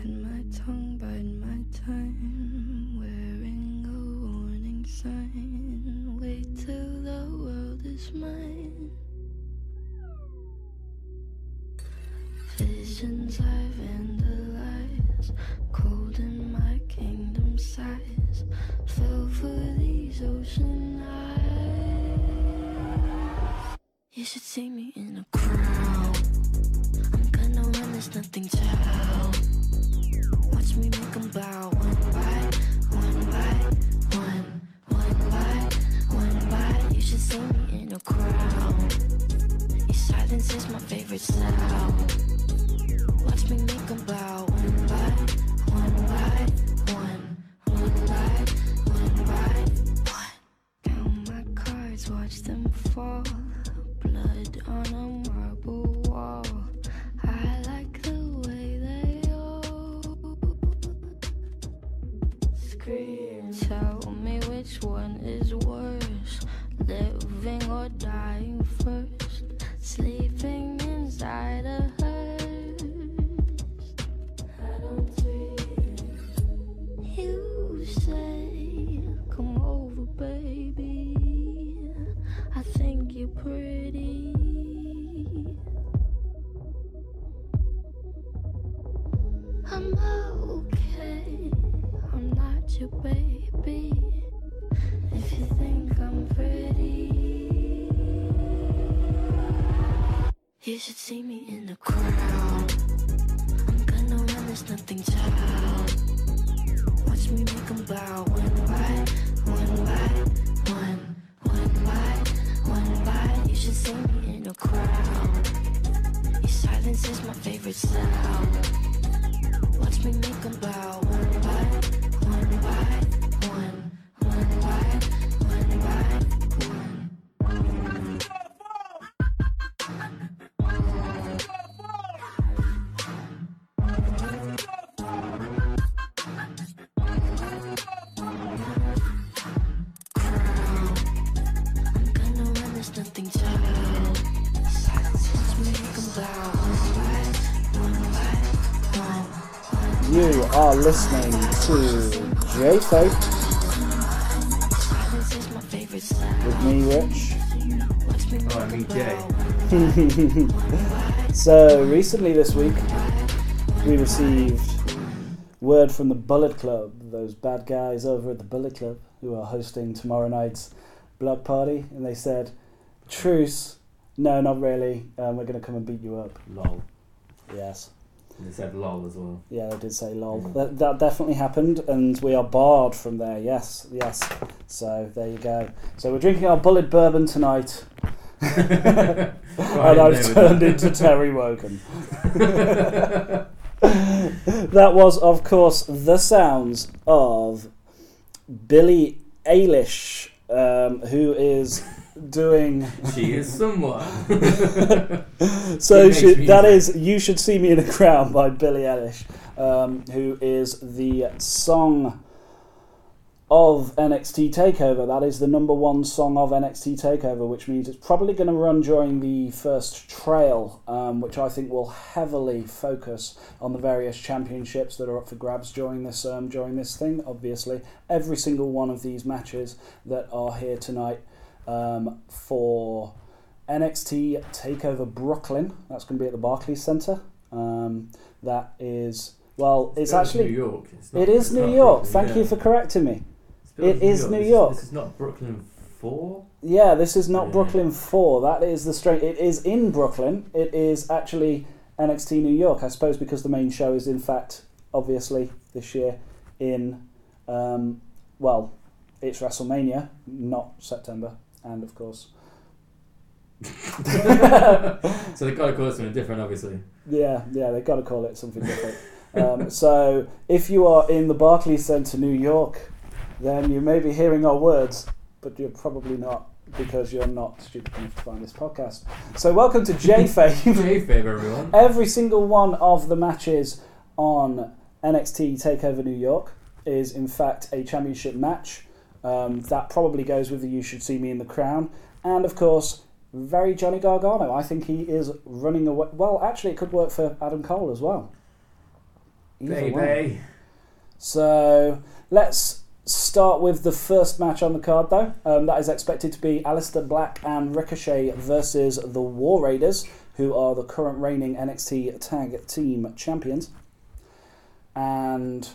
Bite my tongue, bite my time. Wearing a warning sign. Wait till the world is mine. Visions I've vandalized. Cold in my kingdom size. Fell for these ocean eyes. You should see me in a crowd. I'm gonna run, there's nothing to. Watch me make 'em bow one by one by one, one by one by. You should see me in a crowd. Your silence is my favorite sound. Watch me make 'em bow listening to J Fake Silence is my favorite sound. with me, Rich. Oh, make me, 'em Jay. So, recently this week, we received word from the Bullet Club, those bad guys over at the Bullet Club who are hosting tomorrow night's block party, and they said, Truce, no, not really, um, we're going to come and beat you up. Lol. Yes. They said lol as well. Yeah, they did say lol. Mm. That, that definitely happened, and we are barred from there. Yes, yes. So there you go. So we're drinking our bullet bourbon tonight, and I've turned into Terry Wogan. that was, of course, the sounds of Billie Eilish, um, who is doing. she is somewhat. So she, that is "You Should See Me in a Crown" by Billie Eilish, um, who is the song of NXT Takeover. That is the number one song of NXT Takeover, which means it's probably going to run during the first trail, um, which I think will heavily focus on the various championships that are up for grabs during this um, during this thing. Obviously, every single one of these matches that are here tonight um, for NXT Takeover Brooklyn. That's going to be at the Barclays Center. Um, that is well, it's in actually New York. It's not- it is New York. Brooklyn, Thank you for correcting me. It's it is New This- York. This is not Brooklyn Four. Yeah, this is not Yeah. Brooklyn Four. That is the straight. It is in Brooklyn. It is actually NXT New York. I suppose because the main show is in fact obviously this year in um, well, it's WrestleMania, not September, and of course. So they've got to call it something different, obviously. Yeah, yeah, they've got to call it something different. um, so, if you are in the Barclays Centre, New York, then you may be hearing our words, but you're probably not because you're not stupid enough to find this podcast. So, welcome to J fave everyone. Every single one of the matches on NXT Takeover New York is, in fact, a championship match. Um, that probably goes with the "You Should See Me in the Crown," and of course, very Johnny Gargano. I think he is running away. Well, actually, it could work for Adam Cole as well. Either. Baby. So let's start with the first match on the card, though. Um, that is expected to be Aleister Black and Ricochet versus the War Raiders, who are the current reigning NXT Tag Team Champions. And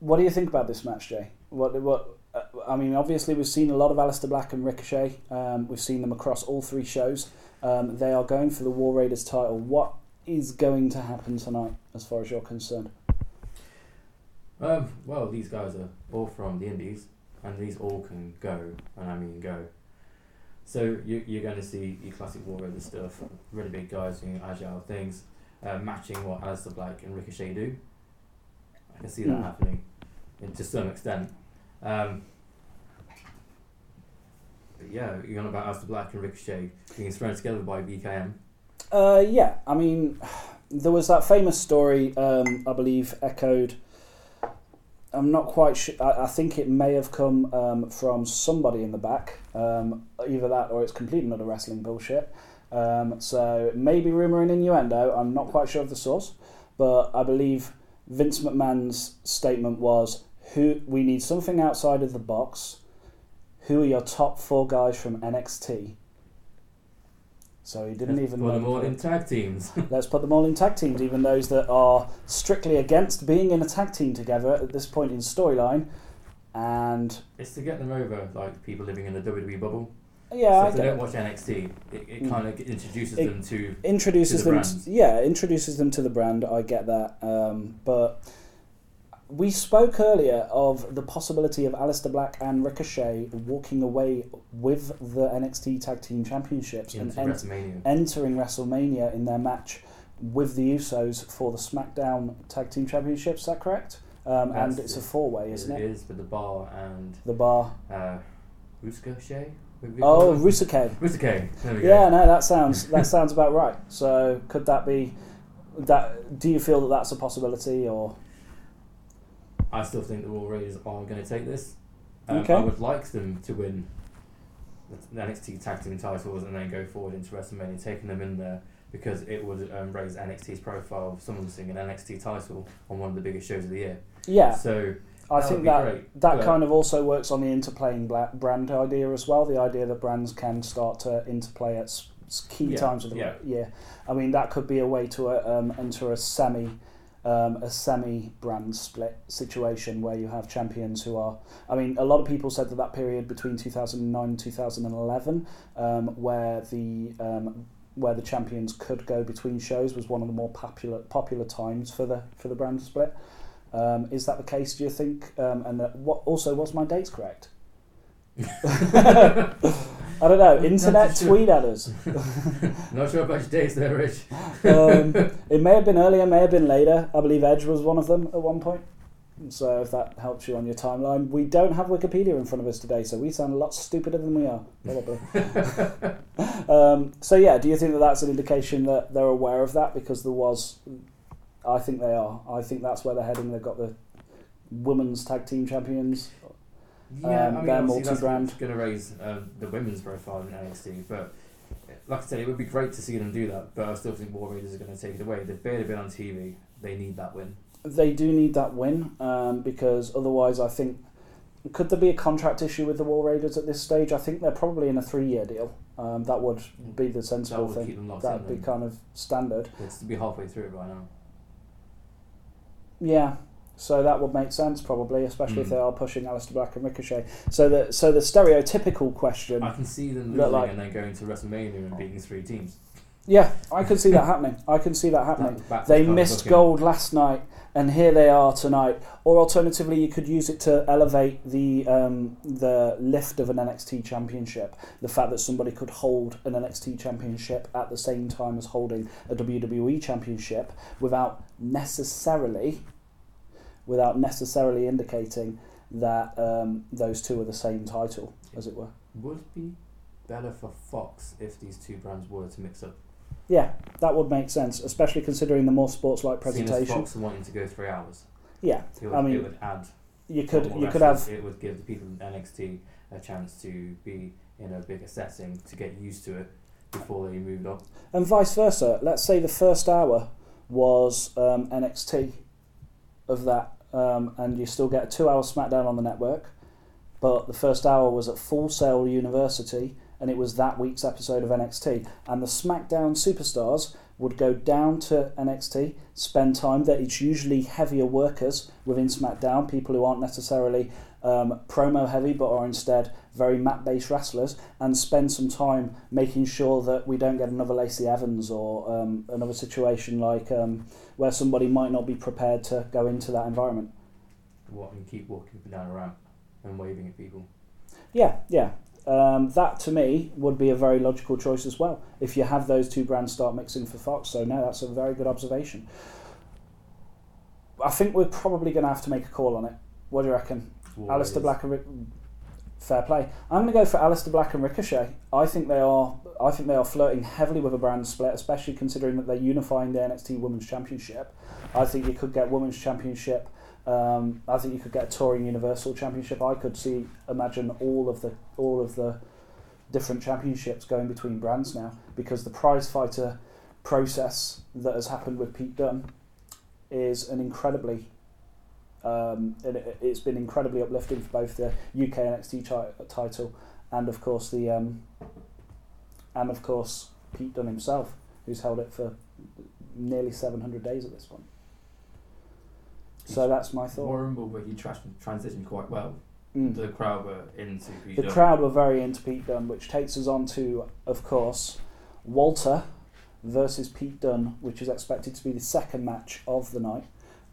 what do you think about this match, Jay? What what? Uh, I mean, obviously we've seen a lot of Aleister Black and Ricochet. Um, we've seen them across all three shows. Um, they are going for the War Raiders title. What is going to happen tonight, as far as you're concerned? Um, well, these guys are all from the Indies, and these all can go, and I mean go. So you, you're going to see your classic War Raiders stuff, really big guys doing agile things, uh, matching what Aleister Black and Ricochet do. I can see that Hmm. happening, in, to some extent. Um, but yeah, you're on about Aleister Black and Ricochet being thrown together by VKM. Uh, yeah, I mean, there was that famous story, um, I believe, echoed. I'm not quite sure. I, I think it may have come um, from somebody in the back. Um, either that or it's complete another wrestling bullshit. Um, so maybe rumour and innuendo. I'm not quite sure of the source. But I believe Vince McMahon's statement was who we need something outside of the box. Who are your top four guys from NXT? So he didn't Let's even put them all in tag teams. Let's put them all in tag teams, even those that are strictly against being in a tag team together at this point in storyline. And it's to get them over, like people living in the WWE bubble. yeah, so I if they don't watch NXT, it, it Mm. kind of introduces It- them to. introduces to the them. brand. To, yeah, introduces them to the brand. I get that, um, but we spoke earlier of the possibility of Aleister Black and Ricochet walking away with the NXT Tag Team Championships into and WrestleMania. entering WrestleMania in their match with the Usos for the SmackDown Tag Team Championships. Is that correct? Um, and it's a four way, isn't it it? is with the bar and The bar. uh, Ricochet. Oh, Rusuke. Ricochet. There we go. Yeah, no, that sounds that sounds about right. So could that be that? Do you feel that that's a possibility, or I still think the War Raiders are going to take this. Um, Okay. I would like them to win the NXT Tag Team titles and then go forward into WrestleMania, taking them in there because it would um, raise NXT's profile of someone seeing an NXT title on one of the biggest shows of the year. yeah? So I that think that great, that kind of also works on the interplaying brand idea as well. The idea that brands can start to interplay at key Yeah, times of the yeah. year. I mean, that could be a way to uh, um, enter a semi. Um, a semi-brand split situation where you have champions who are. I mean, a lot of people said that that period between 2009 and 2011, um, where the um, where the champions could go between shows, was one of the more popular popular times for the for the brand split. Um, is that the case? Do you think? Um, and that, what also was my dates correct? I don't know. Internet sure. tweet at us. not sure about your dates there, Rich. Um, it may have been earlier, may have been later. I believe Edge was one of them at one point. So if that helps you on your timeline, we don't have Wikipedia in front of us today, so we sound a lot stupider than we are, probably. um, so yeah, do you think that that's an indication that they're aware of that? Because there was, I think they are. I think that's where they're heading. They've got the women's tag team champions. Yeah, Um, I mean, they're multi-brand. going to raise um, the women's profile in NXT, but like I said, it would be great to see them do that. But I still think War Raiders are going to take it away. They've barely been on TV. They need that win. They do need that win um, because otherwise, I think could there be a contract issue with the War Raiders at this stage? I think they're probably in a three-year deal. Um, that would be the sensible would thing. keep them locked That'd be kind of standard. It's to be halfway through it right now. Yeah. So that would make sense probably, especially if Mm. they are pushing Aleister Black and Ricochet. So the so the stereotypical question. I can see them losing like- and then going to WrestleMania and beating three teams. Yeah, I could see that happening. I can see that happening. That- They missed gold last night, and here they are tonight. Or alternatively, you could use it to elevate the um, the lift of an NXT championship. The fact that somebody could hold an NXT championship at the same time as holding a WWE championship without necessarily, without necessarily indicating that um, those two are the same title, as it were. Would be better for Fox if these two brands were to mix up. Yeah, that would make sense, especially considering the more sports-like Seeing as presentation. Fox wanting to go three hours. Yeah, would, I mean, it would add you could you could have it would give the people in NXT a chance to be in a bigger setting to get used to it before they moved up. and vice versa. Let's say the first hour was um, NXT of that, um, and you still get a two-hour SmackDown on the network. But the first hour was at Full Sail University, and it was that week's episode of NXT. And the SmackDown superstars would go down to NXT, spend time there. It's usually heavier workers within SmackDown, people who aren't necessarily um, promo heavy but are instead very mat based wrestlers, and spend some time making sure that we don't get another Lacey Evans or um, another situation like um, where somebody might not be prepared to go into that environment. What and keep walking down a ramp and waving at people. Yeah, yeah. Um, that to me would be a very logical choice as well if you have those two brands start mixing for Fox. So, no, that's a very good observation. I think we're probably going to have to make a call on it. What do you reckon? War Aleister Black and Rick- fair play. I'm going to go for Aleister Black and Ricochet. I think they are. I think they are flirting heavily with a brand split, especially considering that they're unifying the NXT Women's Championship. I think you could get Women's Championship. Um, I think you could get a touring Universal Championship. I could see imagine all of the all of the different championships going between brands now because the prize fighter process that has happened with Pete Dunne is an incredibly um, and it, it's been incredibly uplifting for both the UK NXT ti- title and of course the um, and of course Pete Dunne himself, who's held it for nearly 700 days at this point. So that's my thought. Rumble where he tra- transitioned quite well. Mm. The crowd were into Pete The Dunne. crowd were very into Pete Dunne, which takes us on to, of course, Walter versus Pete Dunne, which is expected to be the second match of the night.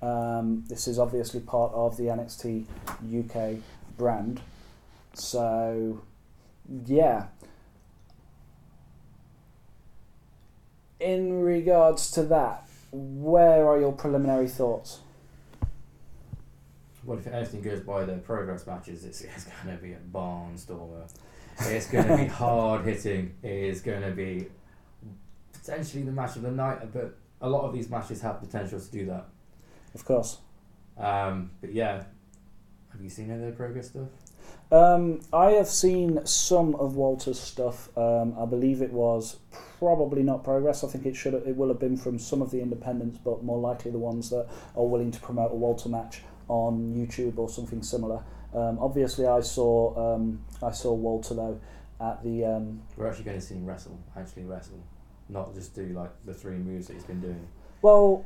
Um, this is obviously part of the NXT UK brand. So, yeah. In regards to that, where are your preliminary thoughts? Well, if anything goes by the progress matches, it's, it's going to be a barnstormer. It's going to be hard hitting. It is going to be potentially the match of the night, but a lot of these matches have potential to do that. Of course. Um, but yeah, have you seen any of the progress stuff? Um, I have seen some of Walter's stuff. Um, I believe it was probably not progress. I think it should it will have been from some of the independents, but more likely the ones that are willing to promote a Walter match on YouTube or something similar. Um, obviously, I saw um, I saw Walter though at the um, We're actually going to see him wrestle, actually wrestle, not just do like the three moves that he's been doing. Well,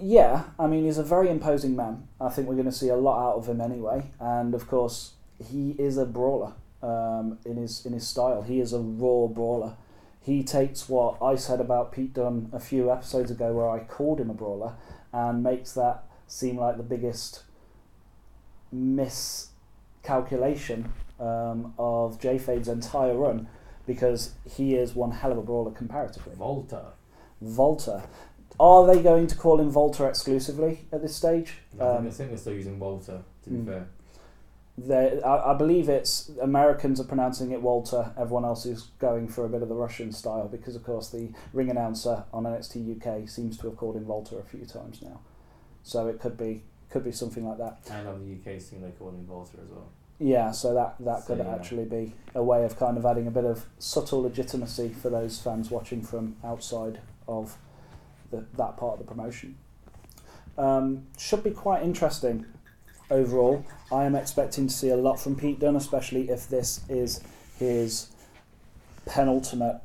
yeah. I mean, he's a very imposing man. I think we're going to see a lot out of him anyway. And of course, he is a brawler um, in his in his style. He is a raw brawler. He takes what I said about Pete Dunne a few episodes ago, where I called him a brawler, and makes that seem like the biggest miscalculation um, of J Fade's entire run, because he is one hell of a brawler comparatively. Volta. Volta. Are they going to call him Volta exclusively at this stage? I, think, Um, I think they're still using Walter, to be Mm. fair. they, I, I believe it's Americans are pronouncing it Walter. Everyone else is going for a bit of the Russian style because, of course, the ring announcer on NXT UK seems to have called him Volta a few times now. So it could be could be something like that. And on the UK scene, they call him Volta as well. Yeah, so that that So, could yeah. actually be a way of kind of adding a bit of subtle legitimacy for those fans watching from outside of the, that part of the promotion. Um, should be quite interesting overall. I am expecting to see a lot from Pete Dunne, especially if this is his penultimate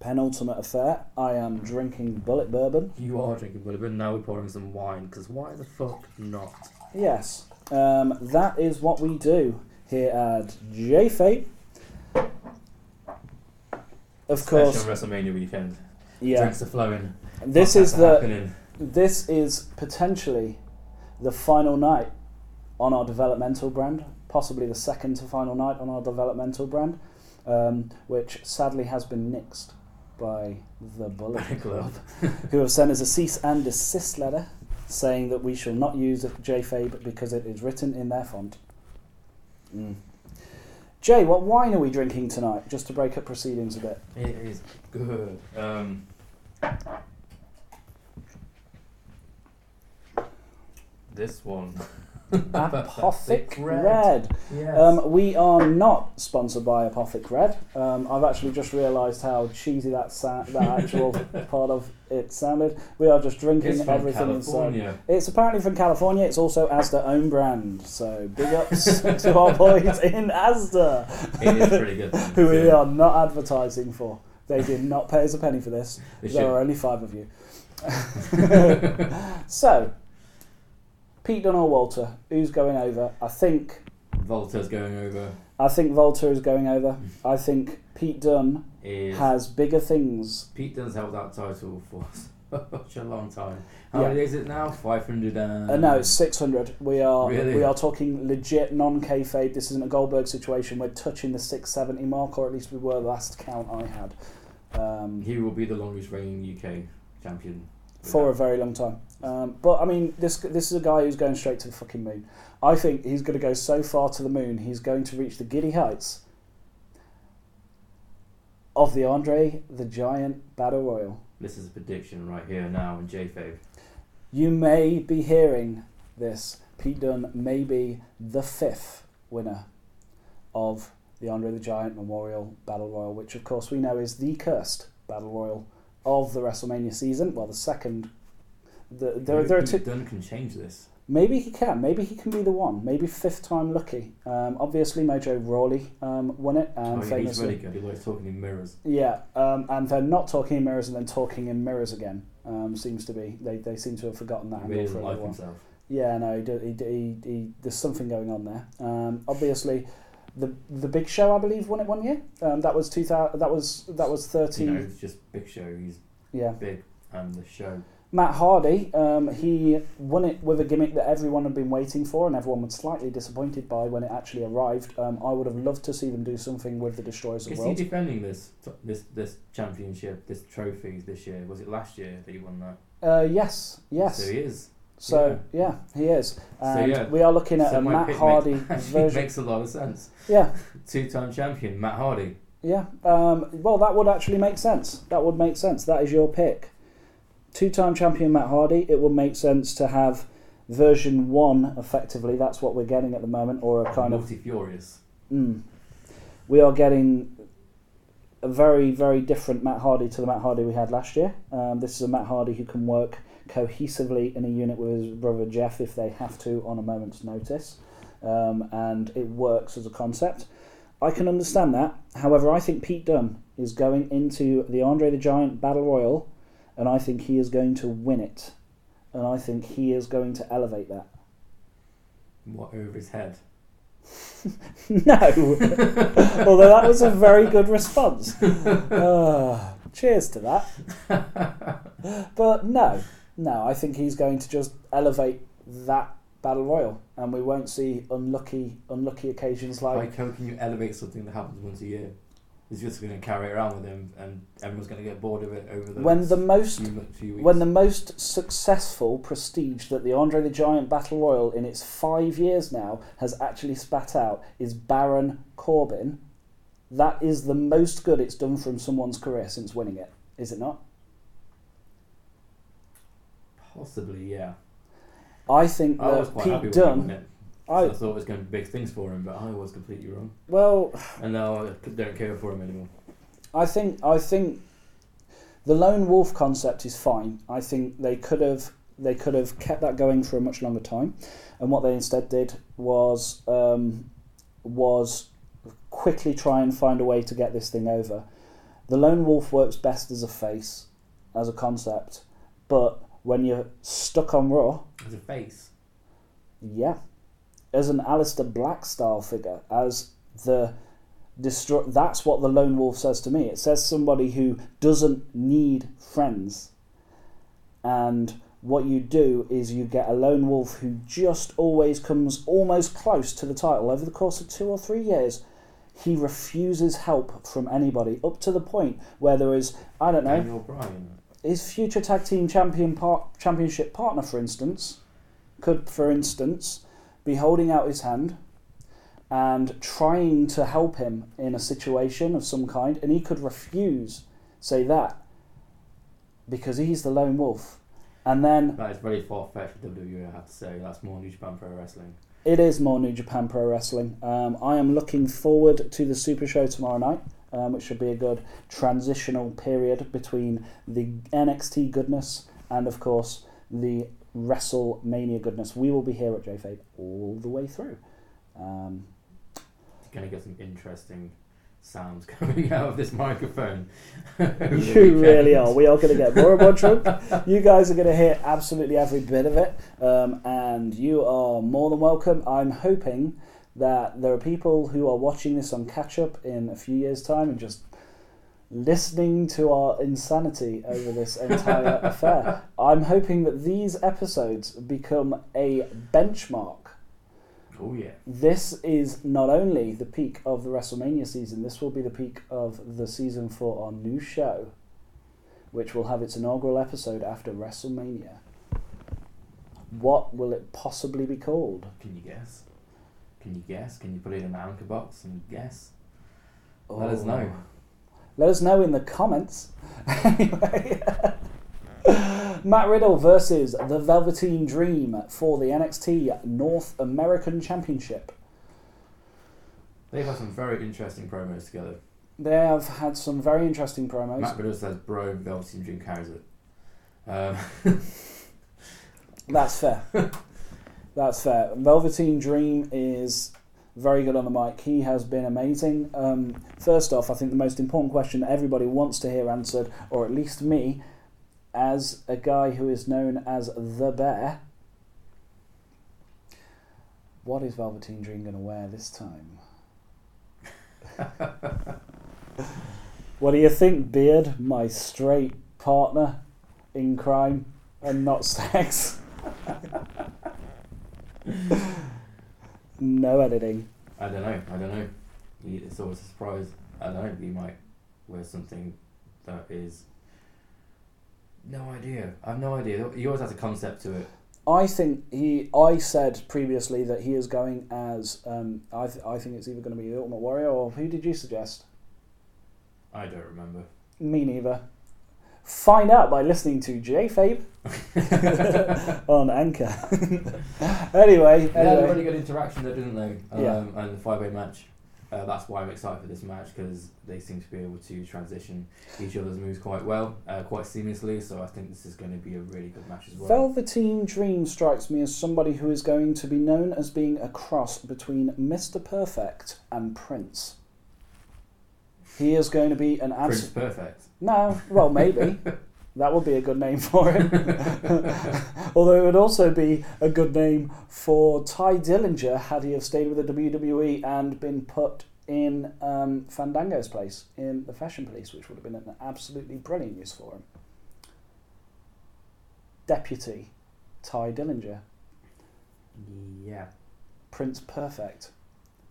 penultimate affair. I am drinking bullet bourbon. You are drinking bullet bourbon, now we're pouring some wine, because why the fuck not? Yes, um, that is what we do here at J Fate. Of course, WrestleMania weekend. Yeah. Drinks are flowing. This is the happening. this is potentially the final night on our developmental brand, possibly the second to final night on our developmental brand, um, which sadly has been nixed by the Bullet Club, who have sent us a cease and desist letter saying that we shall not use JFAB because it is written in their font. Mm. Jay, what wine are we drinking tonight? Just to break up proceedings a bit. It is good. Um, this one Apothic Red. Red. Yes. Um, we are not sponsored by Apothic Red. Um, I've actually just realised how cheesy that sa- that actual part of it sounded. We are just drinking it's everything inside. It's apparently from California. It's also Asda own brand. So big ups to our boys in Asda, It is pretty good. who we are not advertising for. They did not pay us a penny for this. They There should. are only five of you. so, Pete Dunne or Walter, who's going over? I think Volta's going over. I think Walter is going over. I think Pete Dunne Is has bigger things. Pete Dunne's held that title for such a long time. How Yeah. many is it now? Five hundred and. Uh, no, it's six hundred. We are Really? we are talking legit non kayfabe. This isn't a Goldberg situation. We're touching the six seventy mark, or at least we were last count I had. Um, He will be the longest reigning UK champion. for a very long time. Um, but I mean, this this is a guy who's going straight to the fucking moon. I think he's going to go so far to the moon, he's going to reach the giddy heights of the Andre the Giant Battle Royal. This is a prediction right here now in JFave. You may be hearing this. Pete Dunne may be the fifth winner of the Andre the Giant Memorial Battle Royal, which of course we know is the cursed Battle Royal of the WrestleMania season. Well, the second. The, there, there are two. Dunne can change this. Maybe he can. Maybe he can be the one. Maybe fifth time lucky. Um, obviously, Mojo Rawley um, won it, and oh, yeah, he's really good. He likes talking in mirrors. yeah, um, and then not talking in mirrors and then talking in mirrors again. Um, seems to be they, they seem to have forgotten that. He really for like himself. Yeah, no, he, do, he, he, he, there's something going on there. Um, obviously, the the Big Show, I believe, won it one year. Um, that was two thousand. That was that was thirty. You know, it's just Big Show. He's yeah, big, and the show. Matt Hardy, um, he won it with a gimmick that everyone had been waiting for, and everyone was slightly disappointed by when it actually arrived. Um, I would have loved to see them do something with the Destroyers of Is he defending this this this championship, this trophy this year? Was it last year that he won that? Uh, yes, yes. So he is. So yeah, he is. And yeah. we are looking at So a Matt Hardy makes, version. makes a lot of sense. Yeah, Two-time champion Matt Hardy. Yeah. Um, well, that would actually make sense. That would make sense. That is your pick. Two-time champion Matt Hardy. It would make sense to have version one. Effectively, that's what we're getting at the moment, or a kind of. multi-furious. Mm, we are getting a very, very different Matt Hardy to the Matt Hardy we had last year. Um, this is a Matt Hardy who can work cohesively in a unit with his brother Jeff if they have to on a moment's notice, um, and it works as a concept. I can understand that. However, I think Pete Dunne is going into the Andre the Giant Battle Royal, and I think he is going to win it, and I think he is going to elevate that. What over his head? No. Although that was a very good response. Ah, cheers to that. But no, no, I think he's going to just elevate that battle royal, and we won't see unlucky, unlucky occasions like. Like, how can you elevate something that happens once a year? He's just going to carry it around with him, and everyone's going to get bored of it over the when the most few, few weeks. when the most successful prestige that the Andre the Giant Battle Royal in its five years now has actually spat out is Baron Corbin. That is the most good it's done from someone's career since winning it, is it not? Possibly, yeah. I think I was that quite Pete happy when he won Dunne. I I thought it was going to be big things for him, but I was completely wrong. well, And now I don't care for him anymore. I think I think the lone wolf concept is fine. I think they could have they could have kept that going for a much longer time, and what they instead did was um, was quickly try and find a way to get this thing over. The lone wolf works best as a face, as a concept, but when you're stuck on Raw, As a face. yeah, as an Aleister Black style figure, as the destroy. That's what the lone wolf says to me. It says somebody who doesn't need friends, and what you do is you get a lone wolf who just always comes almost close to the title over the course of two or three years. He refuses help from anybody up to the point where there is I don't know Daniel Bryan. his future tag team champion par- championship partner, for instance, could, for instance, be holding out his hand and trying to help him in a situation of some kind, and he could refuse, say that, because he's the lone wolf, And then That is very far fetched for WWE, I have to say. That's more New Japan Pro Wrestling. It is more New Japan Pro Wrestling. Um, I am looking forward to the Super Show tomorrow night, um, which should be a good transitional period between the NXT goodness and, of course, the WrestleMania goodness. We will be here at JFADE all the way through. Um, You're going to get some interesting sounds coming out of this microphone. you really are. We are going to get more and more drunk. You guys are going to hear absolutely every bit of it, um, and you are more than welcome. I'm hoping that there are people who are watching this on catch up in a few years' time and just listening to our insanity over this entire affair. I'm hoping that these episodes become a benchmark Oh, yeah. this is not only the peak of the WrestleMania season, this will be the peak of the season for our new show, which will have its inaugural episode after WrestleMania. What will it possibly be called? Can you guess? Can you guess? Can you put it in an anchor box and guess? Let us oh. know. Let us know in the comments. anyway, Matt Riddle versus the Velveteen Dream for the NXT North American Championship. They've had some very interesting promos together. They have had some very interesting promos. Matt Riddle says, bro, Velveteen Dream carries it. Um, That's fair. That's fair. Velveteen Dream is very good on the mic. He has been amazing. Um, first off, I think the most important question that everybody wants to hear answered, or at least me, as a guy who is known as the Bear, what is Velveteen Dream going to wear this time? what do you think, Beard, my straight partner in crime and not sex? no editing. I don't know. I don't know. It's always a surprise. I don't know. He might wear something that is. No idea. I have no idea. He always has a concept to it. I think he. I said previously that he is going as. Um, I, th- I think it's either going to be the Ultimate Warrior or who did you suggest? I don't remember. Me neither. Find out by listening to J Fabe on Anchor. anyway, They had a really good interaction there, didn't they? Um, Yeah. And the five way match. Uh, that's why I'm excited for this match because they seem to be able to transition each other's moves quite well, uh, quite seamlessly. So I think this is going to be a really good match as well. Velveteen Dream strikes me as somebody who is going to be known as being a cross between Mr. Perfect and Prince. He is going to be an Prince absolute. Perfect. No, well, maybe. that would be a good name for him. Although it would also be a good name for Tye Dillinger had he have stayed with the WWE and been put in um, Fandango's place in the Fashion Police, which would have been an absolutely brilliant use for him. Deputy Tye Dillinger, Yeah. Prince Perfect.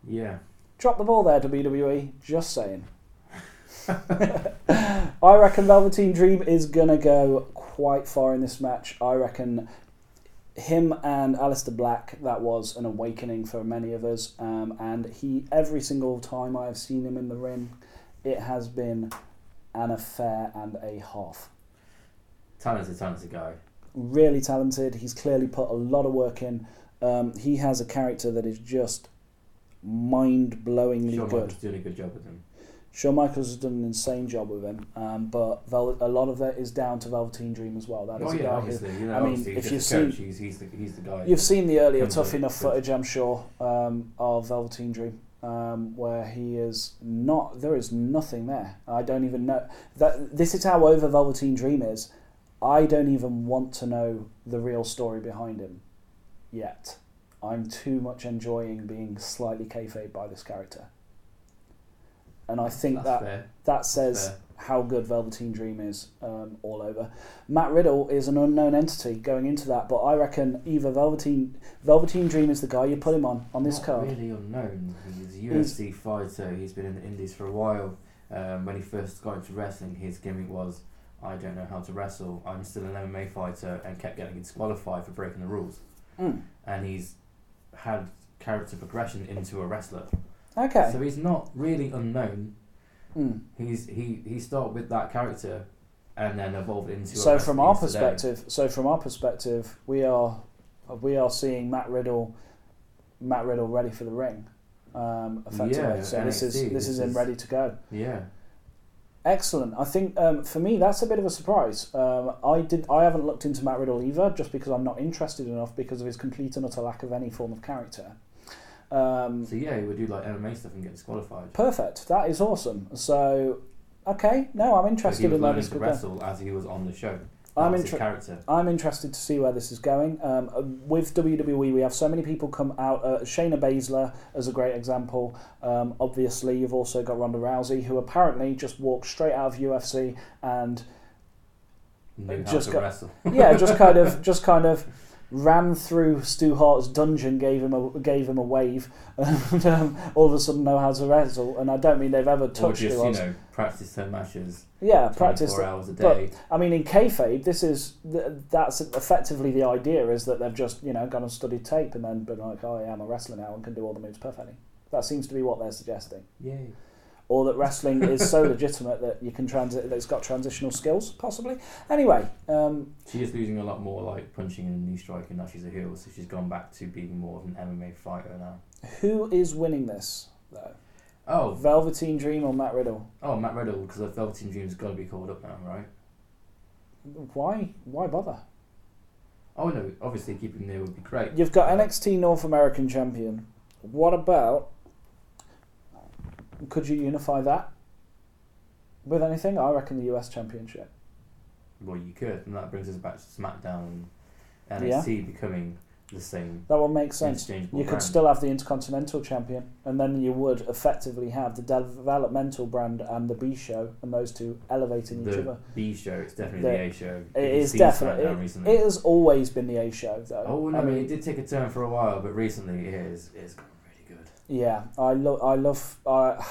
Yeah. Drop the ball there, WWE. Just saying. I reckon Velveteen Dream is gonna go quite far in this match. I reckon him and Aleister Black that was an awakening for many of us, um, and he every single time I have seen him in the ring, it has been an affair and a half. Talented, talented guy. Really talented. He's clearly put a lot of work in. Um, he has a character that is just mind-blowingly Shawn good. Doing a good job with him. Shawn Michaels has done an insane job with him, um, but Vel- a lot of that is down to Velveteen Dream as well. That is oh yeah, guy who. You know, I mean, obviously if you've seen- he's, he's the he's the guy. you've seen the earlier tough enough footage, I'm sure, um, of Velveteen Dream, um, where he is not. There is nothing there. I don't even know that. This is how over Velveteen Dream is. I don't even want to know the real story behind him yet. I'm too much enjoying being slightly kayfabe by this character, and I think That's that fair. that says how good Velveteen Dream is um, all over. Matt Riddle is an unknown entity going into that, but I reckon either Velveteen Velveteen Dream is the guy you put him on on this Not card. really unknown. He's a He's- UFC fighter. He's been in the Indies for a while. Um, when he first got into wrestling, his gimmick was, "I don't know how to wrestle. I'm still an MMA fighter," and kept getting disqualified for breaking the rules. Mm. And he's had character progression into a wrestler. Okay. So he's not really unknown. Mm. He's he he started with that character and then evolved into. a So from our wrestling today. perspective, so from our perspective, we are we are seeing Matt Riddle, Matt Riddle ready for the ring, um, effectively. Yeah, so this is NXT, this this is him ready to go. yeah, Excellent. I think um, for me that's a bit of a surprise. Um, I did. I haven't looked into Matt Riddle either, just because I'm not interested enough because of his complete and utter lack of any form of character. Um, so yeah, he would do like MMA stuff and get disqualified. perfect. That is awesome. So, okay. No, I'm interested in where learning this to could go. wrestle as he was on the show. That I'm inter- character. I'm interested to see where this is going. Um, uh, with WWE, we have so many people come out. Uh, Shayna Baszler as a great example. Um, obviously, you've also got Ronda Rousey, who apparently just walked straight out of UFC and just to got- wrestle. yeah, just kind of just kind of ran through Stu Hart's dungeon, gave him a gave him a wave, and um, all of a sudden know how to wrestle. And I don't mean they've ever or touched just Stu you know practice her matches. Yeah, practice. 24 hours a but- I mean, in kayfabe, this is that's effectively the idea is that they've just you know gone and studied tape and then been like, oh yeah, I'm a wrestler now and can do all the moves perfectly. That seems to be what they're suggesting, Yay. Or that wrestling is so legitimate that you can transit that it's got transitional skills, possibly. Anyway, um, She is losing a lot more like punching and knee striking now she's a heel, so she's gone back to being more of an MMA fighter now. who is winning this though? Oh, Velveteen Dream or Matt Riddle? oh, Matt Riddle because the Velveteen Dream's got to be called up now, right? Why? Why bother? Oh no, obviously keeping him there would be great. You've got NXT North American champion. What about? Could you unify that with anything? I reckon the US Championship. Well, you could, and that brings us back to SmackDown and Yeah. NXT becoming the same That would make sense. You could still have the Intercontinental Champion, and then you would effectively have the developmental brand and the B show, and those two elevating each other. B show. It's definitely The- the, A show. It is definitely. It, it has always been the A show, though. oh no, I mean, it did take a turn for a while, but recently it is really good. Yeah, I love. I love. Uh,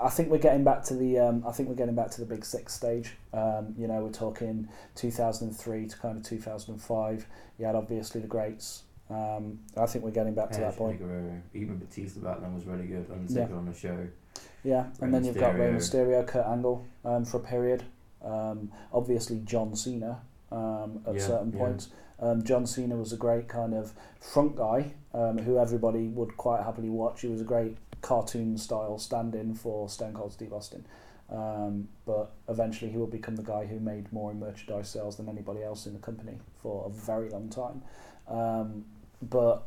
I think we're getting back to the. Um, I think we're getting back to the big six stage. Um, you know, we're talking 2003 to kind of 2005. You had obviously the greats. Um, I think we're getting back to that point. Guerrero, even Batista back then was really good. Undertaker on the show. Yeah, and then Rey you've got Rey Mysterio. Mysterio, Kurt Angle um, for a period. Um, obviously John Cena um, at Yeah, certain yeah. points. Um, John Cena was a great kind of front guy um, who everybody would quite happily watch. He was a great cartoon style stand-in for Stone Cold Steve Austin. Um, but eventually he will become the guy who made more in merchandise sales than anybody else in the company for a very long time. Um, but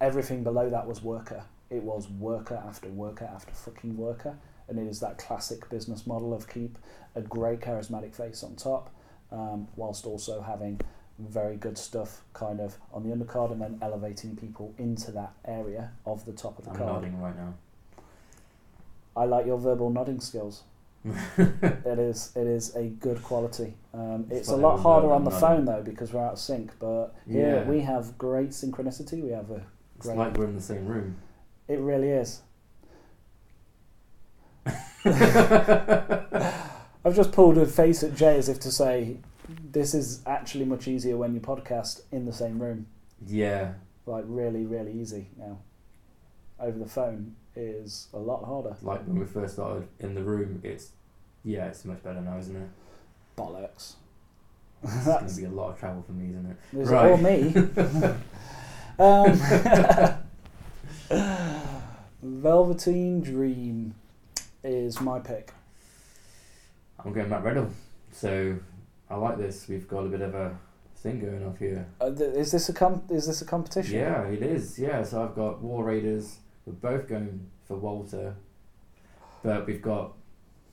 everything below that was worker. It was worker after worker after fucking worker. And it is that classic business model of keep a great charismatic face on top, um, whilst also having very good stuff kind of on the undercard and then elevating people into that area of the top of the I'm card. nodding right now. I like your verbal nodding skills. It is it is a good quality. Um, it's a lot harder on the nodding. phone though because we're out of sync. But here Yeah. we have great synchronicity. We have a It's like we're in the same room. it really is. I've just pulled a face at Jay as if to say, this is actually much easier when you podcast in the same room. Yeah, Like, really, really easy now. Over the phone is a lot harder. like when we first started in the room, it's yeah, it's much better now, isn't it? Bollocks. It's going to be a lot of travel for me, isn't it? Is Right. all me? um, Velveteen Dream is my pick. I'm going Matt Riddle. So I like this. We've got a bit of a thing going off here. Uh, th- is this a com- is this a competition? Yeah, it is. Yeah, so I've got War Raiders. We're both going for Walter, but we've got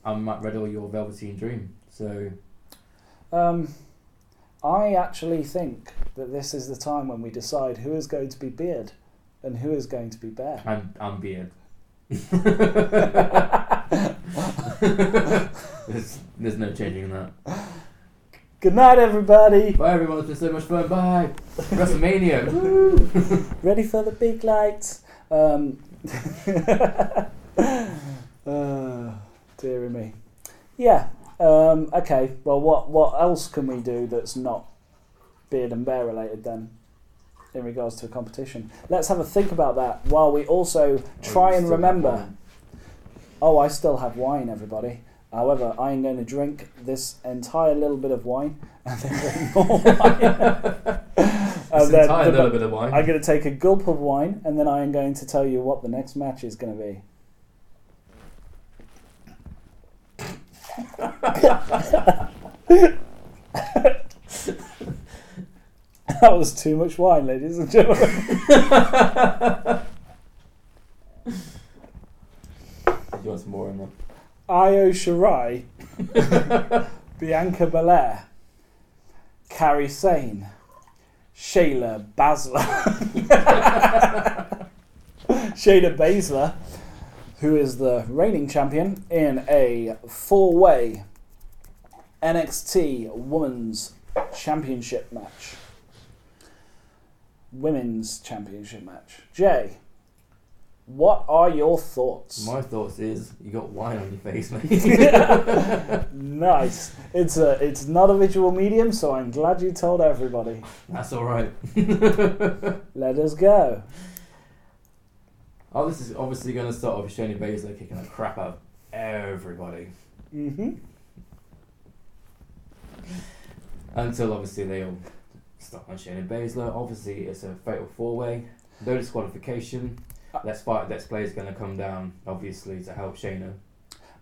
I'm Matt Riddle. Your Velveteen Dream. So Um, I actually think that this is the time when we decide who is going to be Beard and who is going to be Bear. I'm I'm Beard. there's, there's no changing that. Good night, everybody. Bye everyone. It's been so much fun. Bye. WrestleMania. Ready for the big lights. Um, uh, dearie me. Yeah. Um, okay. Well, what what else can we do that's not beard and bear related then? In regards to a competition, let's have a think about that while we also try Oh, and remember. Oh, I still have wine, everybody. However, I am going to drink this entire little bit of wine and then drink more wine. This And then entire the- little bit of wine. I'm going to take a gulp of wine and then I am going to tell you what the next match is going to be. that was too much wine, ladies and gentlemen. you want some more in there? Io Shirai, Bianca Belair, Kairi Sane, Shayla Baszler, Shayna Baszler, who is the reigning champion in a four-way NXT Women's Championship match. Women's Championship match. Jay, what are your thoughts? My thoughts is you got wine on your face, mate. Nice. It's a it's not a visual medium, so I'm glad you told everybody. That's all right. Let us go. Oh, this is obviously going to start off with Shayna Baszler kicking the crap out of everybody Mm-hmm. until obviously they all start on Shayna Baszler. Obviously, it's a fatal four way, no disqualification. Let's fight. Let's play is going to come down obviously to help Shayna.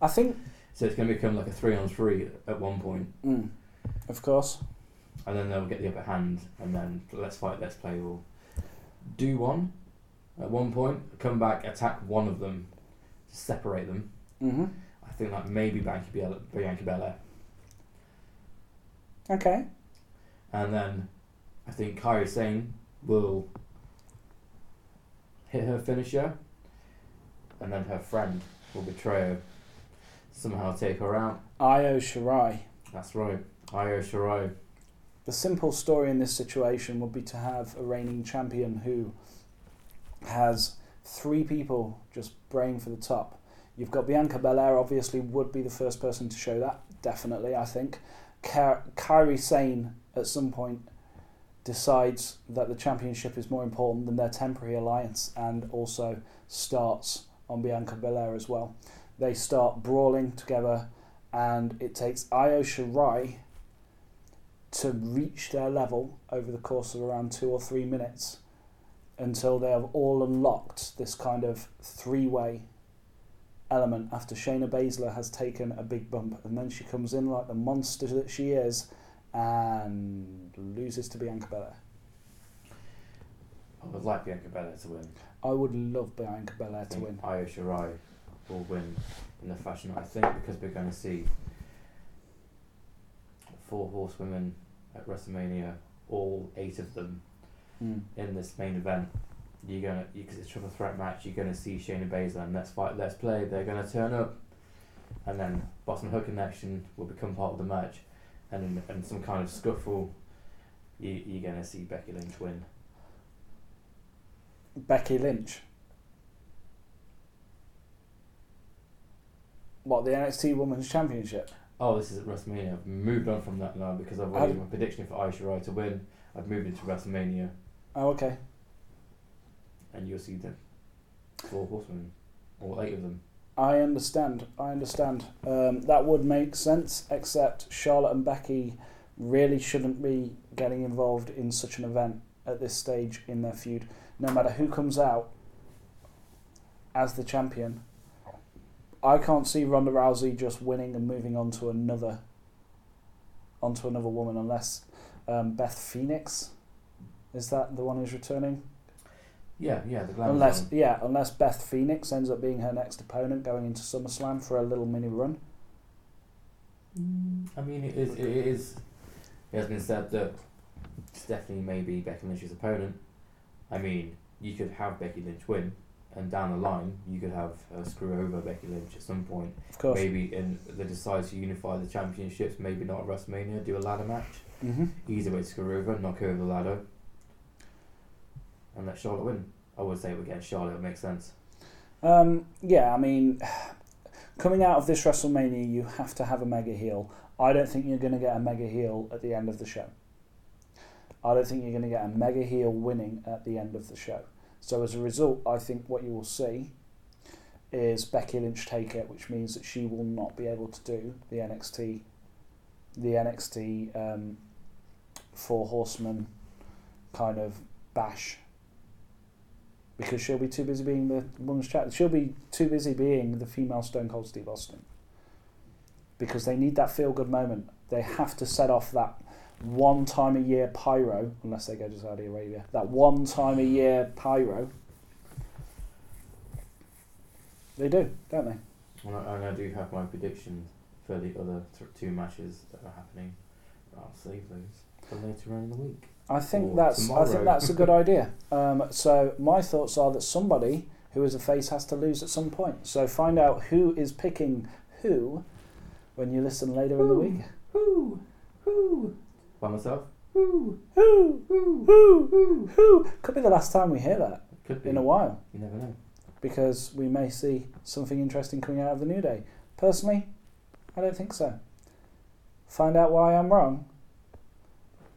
I think, So it's going to become like a three on three at one point, mm, of course. and then they'll get the upper hand, and then let's fight. Let's play will do one at one point, come back, attack one of them, separate them. Mm-hmm. I think that maybe Bianca Belair, Bianca Belair. Okay. And then I think Kairi Sane will hit her finisher, and then her friend will betray her, somehow take her out. Io Shirai. That's right, Io Shirai. The simple story in this situation would be to have a reigning champion who has three people just braying for the top. You've got Bianca Belair, obviously, would be the first person to show that. Definitely, I think. Kairi Sane, at some point, decides that the championship is more important than their temporary alliance and also starts on Bianca Belair as well. They start brawling together, and it takes Io Shirai to reach their level over the course of around two or three minutes until they have all unlocked this kind of three way element after Shayna Baszler has taken a big bump and then she comes in like the monster that she is and loses to Bianca Belair. I would like Bianca Belair to win. I would love Bianca Belair to win. Io Shirai will win in the fashion. I think because we're going to see four horsewomen at WrestleMania, all eight of them Mm. in this main event. You're gonna because it's a triple threat match. You're gonna see Shayna Baszler and Let's Fight, Let's Play. They're gonna turn up, and then Boston Hook Connection will become part of the match, and in, and some kind of scuffle. You, you're gonna see Becky Lynch win. Becky Lynch. What, the NXT Women's Championship? Oh, this is at WrestleMania. I've moved on from that now because I've already my prediction for Io Shirai to win. I've moved into WrestleMania, Oh, okay. and you'll see the four horsemen, all eight of them. I understand. I understand. Um, that would make sense, except Charlotte and Becky really shouldn't be getting involved in such an event at this stage in their feud. No matter who comes out as the champion, I can't see Ronda Rousey just winning and moving on to another onto another woman unless um, Beth Phoenix is that the one who's returning. Yeah, yeah, the glam Unless zone. yeah, unless Beth Phoenix ends up being her next opponent going into SummerSlam for a little mini run. I mean, it is. It is. It has been said that Stephanie may be Becky Lynch's opponent. I mean, you could have Becky Lynch win, and down the line, you could have uh, screw over Becky Lynch at some point. Of course. Maybe in they decide to unify the championships. Maybe not at WrestleMania. Do a ladder match. hmm Easy way to screw over. Knock her over the ladder. Let Charlotte win. I would say we're getting Charlotte. It makes sense. Um, yeah, I mean, coming out of this WrestleMania, you have to have a mega heel. I don't think you're going to get a mega heel at the end of the show. I don't think you're going to get a mega heel winning at the end of the show. So as a result, I think what you will see is Becky Lynch take it, which means that she will not be able to do the NXT, the NXT um, Four Horsemen kind of bash. Because she'll be too busy being the woman's chat. She'll be too busy being the female Stone Cold Steve Austin. Because they need that feel good moment. They have to set off that one time a year pyro, unless they go to Saudi Arabia. That one time a year pyro. They do, don't they? And I, do have my predictions for the other th- two matches that are happening. I'll save those for later on in the week. I think Or that's I think that's a good idea. Um, so my thoughts are that somebody who is a face has to lose at some point. So find out who is picking who when you listen later in the week. Who? Who? By myself? Who? Who? Who? Who? Who? Who? Could be the last time we hear that Could be. in a while You never know. because we may see something interesting coming out of the new day. Personally, I don't think so. Find out why I'm wrong.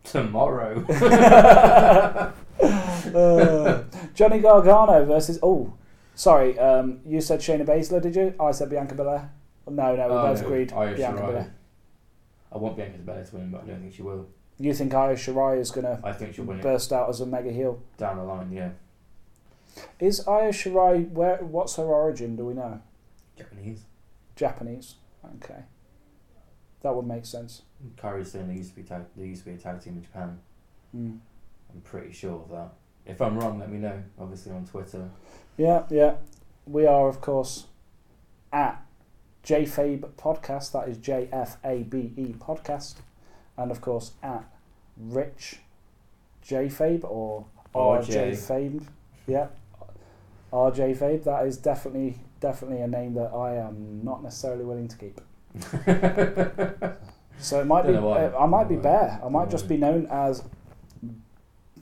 Tomorrow. Uh, Johnny Gargano versus. Oh, sorry. Um, you said Shayna Baszler, did you? I said Bianca Belair. No, no, we Oh, both no, agreed Io Bianca Shirai. Belair. I want Bianca Belair to win, but I don't think she will. You think Io Shirai is going to I think she'll win it burst out as a mega heel? down the line. Yeah. Is Io Shirai where? What's her origin? Do we know? Japanese. Japanese. Okay, that would make sense. Kairi Sane they used to be tag, they used to be a tag team in Japan. Mm. I'm pretty sure of that. If I'm wrong, let me know. Obviously on Twitter. Yeah, yeah. We are, of course, at JFabe Podcast. That is J F A B E Podcast. And, of course, at Rich JFabe or RJ. Fabe. Yeah. RJ Fabe. That is definitely definitely a name that I am not necessarily willing to keep. So it might Don't be. Uh, I might be Don't know why. Bear. I might just be known as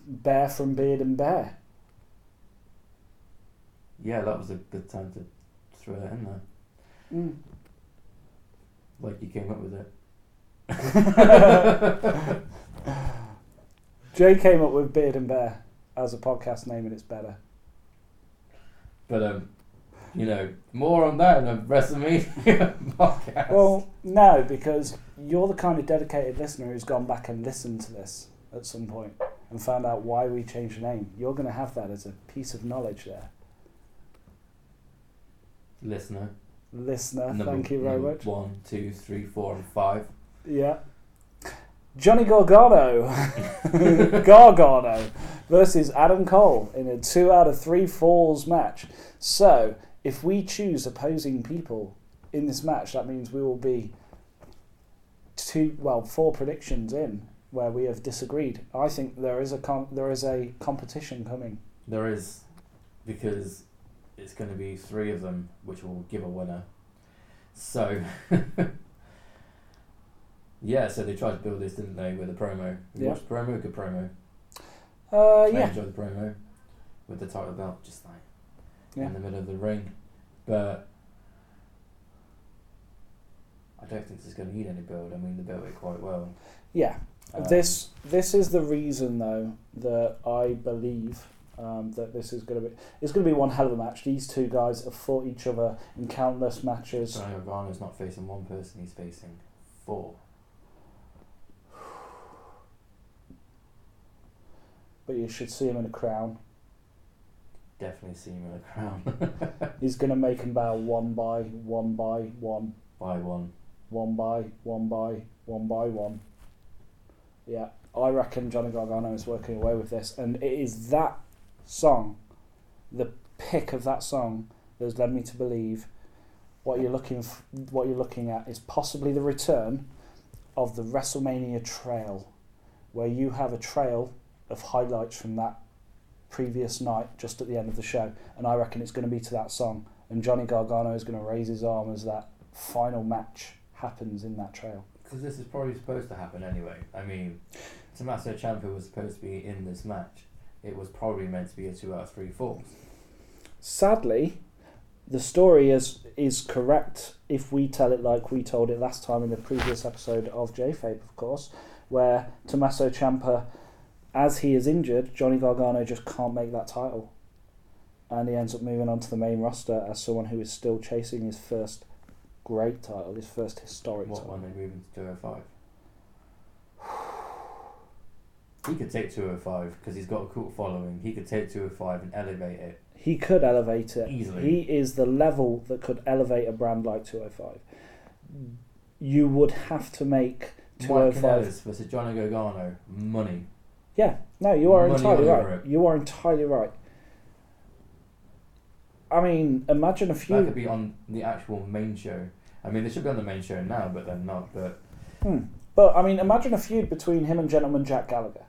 Bear from Beard and Bear. yeah, that was a good time to throw it in there. Mm. Like you came up with it. Jay came up with Beard and Bear as a podcast name, and it's better. But um, you know, more on that in a WrestleMania podcast. Well, no, because you're the kind of dedicated listener who's gone back and listened to this at some point and found out why we changed the name. You're going to have that as a piece of knowledge there. listener. Listener, number- thank you very much. One, two, three, four, and five. Yeah. Johnny Gargano, Gargano versus Adam Cole in a two out of three falls match. So, if we choose opposing people in this match, that means we will be two, well, four predictions in where we have disagreed. I think there is a com- there is a competition coming. There is, because it's going to be three of them, which will give a winner. So, yeah. So they tried to build this, didn't they, with a promo? You Yeah. watched promo, good promo. Uh, I yeah, enjoyed the promo with the title belt, just like Yeah. in the middle of the ring, but. I don't think this is going to need any build. I mean, they built it quite well. yeah. Um, This this is the reason though that I believe um, that this is going to be it's going to be one hell of a match. These two guys have fought each other in countless matches. Johnny Gargano's not facing one person; he's facing four. But you should see him in a crown. Definitely see him in a crown He's going to make him bow one by one by one, by one. one by one by one by one. Yeah, I reckon Johnny Gargano is working away with this, and it is that song, the pick of that song, that has led me to believe what you're looking f- what you're looking at is possibly the return of the WrestleMania trail, where you have a trail of highlights from that previous night just at the end of the show, and I reckon it's going to be to that song, and Johnny Gargano is going to raise his arm as that final match happens in that trail. Because this is probably supposed to happen anyway. I mean, Tommaso Ciampa was supposed to be in this match. It was probably meant to be a two out of three falls. Sadly, the story is is correct if we tell it like we told it last time in the previous episode of JFabe, of course, where Tommaso Ciampa, as he is injured, Johnny Gargano just can't make that title. and he ends up moving on to the main roster as someone who is still chasing his first great title, his first historic What title. one they move into 205? He could take 205 because he's got a cool following. He could take 205 and elevate it. He could elevate it. Easily. He is the level that could elevate a brand like 205. You would have to make Mike 205. Kanellis versus Johnny Gargano. Money. Yeah, no, you are Money entirely over right. it. You are entirely right. I mean, imagine a feud That few. could be on the actual main show. I mean, they should be on the main show now, but they're not. But Hmm. But I mean, imagine a feud between him and Gentleman Jack Gallagher.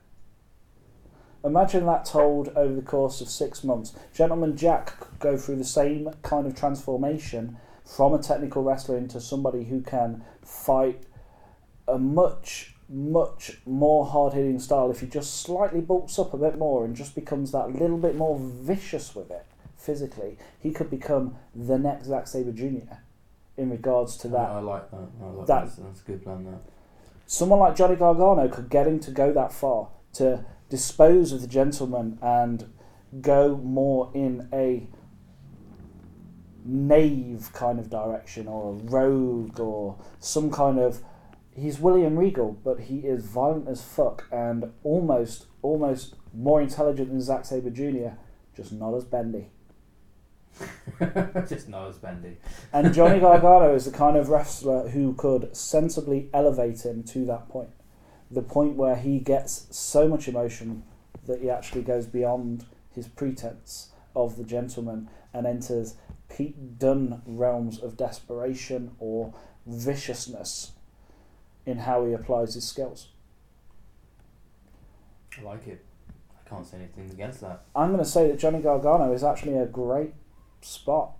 Imagine that told over the course of six months. Gentleman Jack could go through the same kind of transformation from a technical wrestler into somebody who can fight a much, much more hard hitting style if he just slightly bulks up a bit more and just becomes that little bit more vicious with it physically. He could become the next Zack Sabre Jr. in regards to oh, that I like that. I like That- that. That's a good plan. That. someone like Johnny Gargano could get him to go that far to dispose of the gentleman and go more in a knave kind of direction or a rogue or some kind of he's William Regal but he is violent as fuck and almost almost more intelligent than Zack Sabre Jr. just not as bendy Just not as bendy. and Johnny Gargano is the kind of wrestler who could sensibly elevate him to that point. The point where he gets so much emotion that he actually goes beyond his pretense of the gentleman and enters Pete Dunne realms of desperation or viciousness in how he applies his skills. I like it. I can't say anything against that. I'm going to say that Johnny Gargano is actually a great spot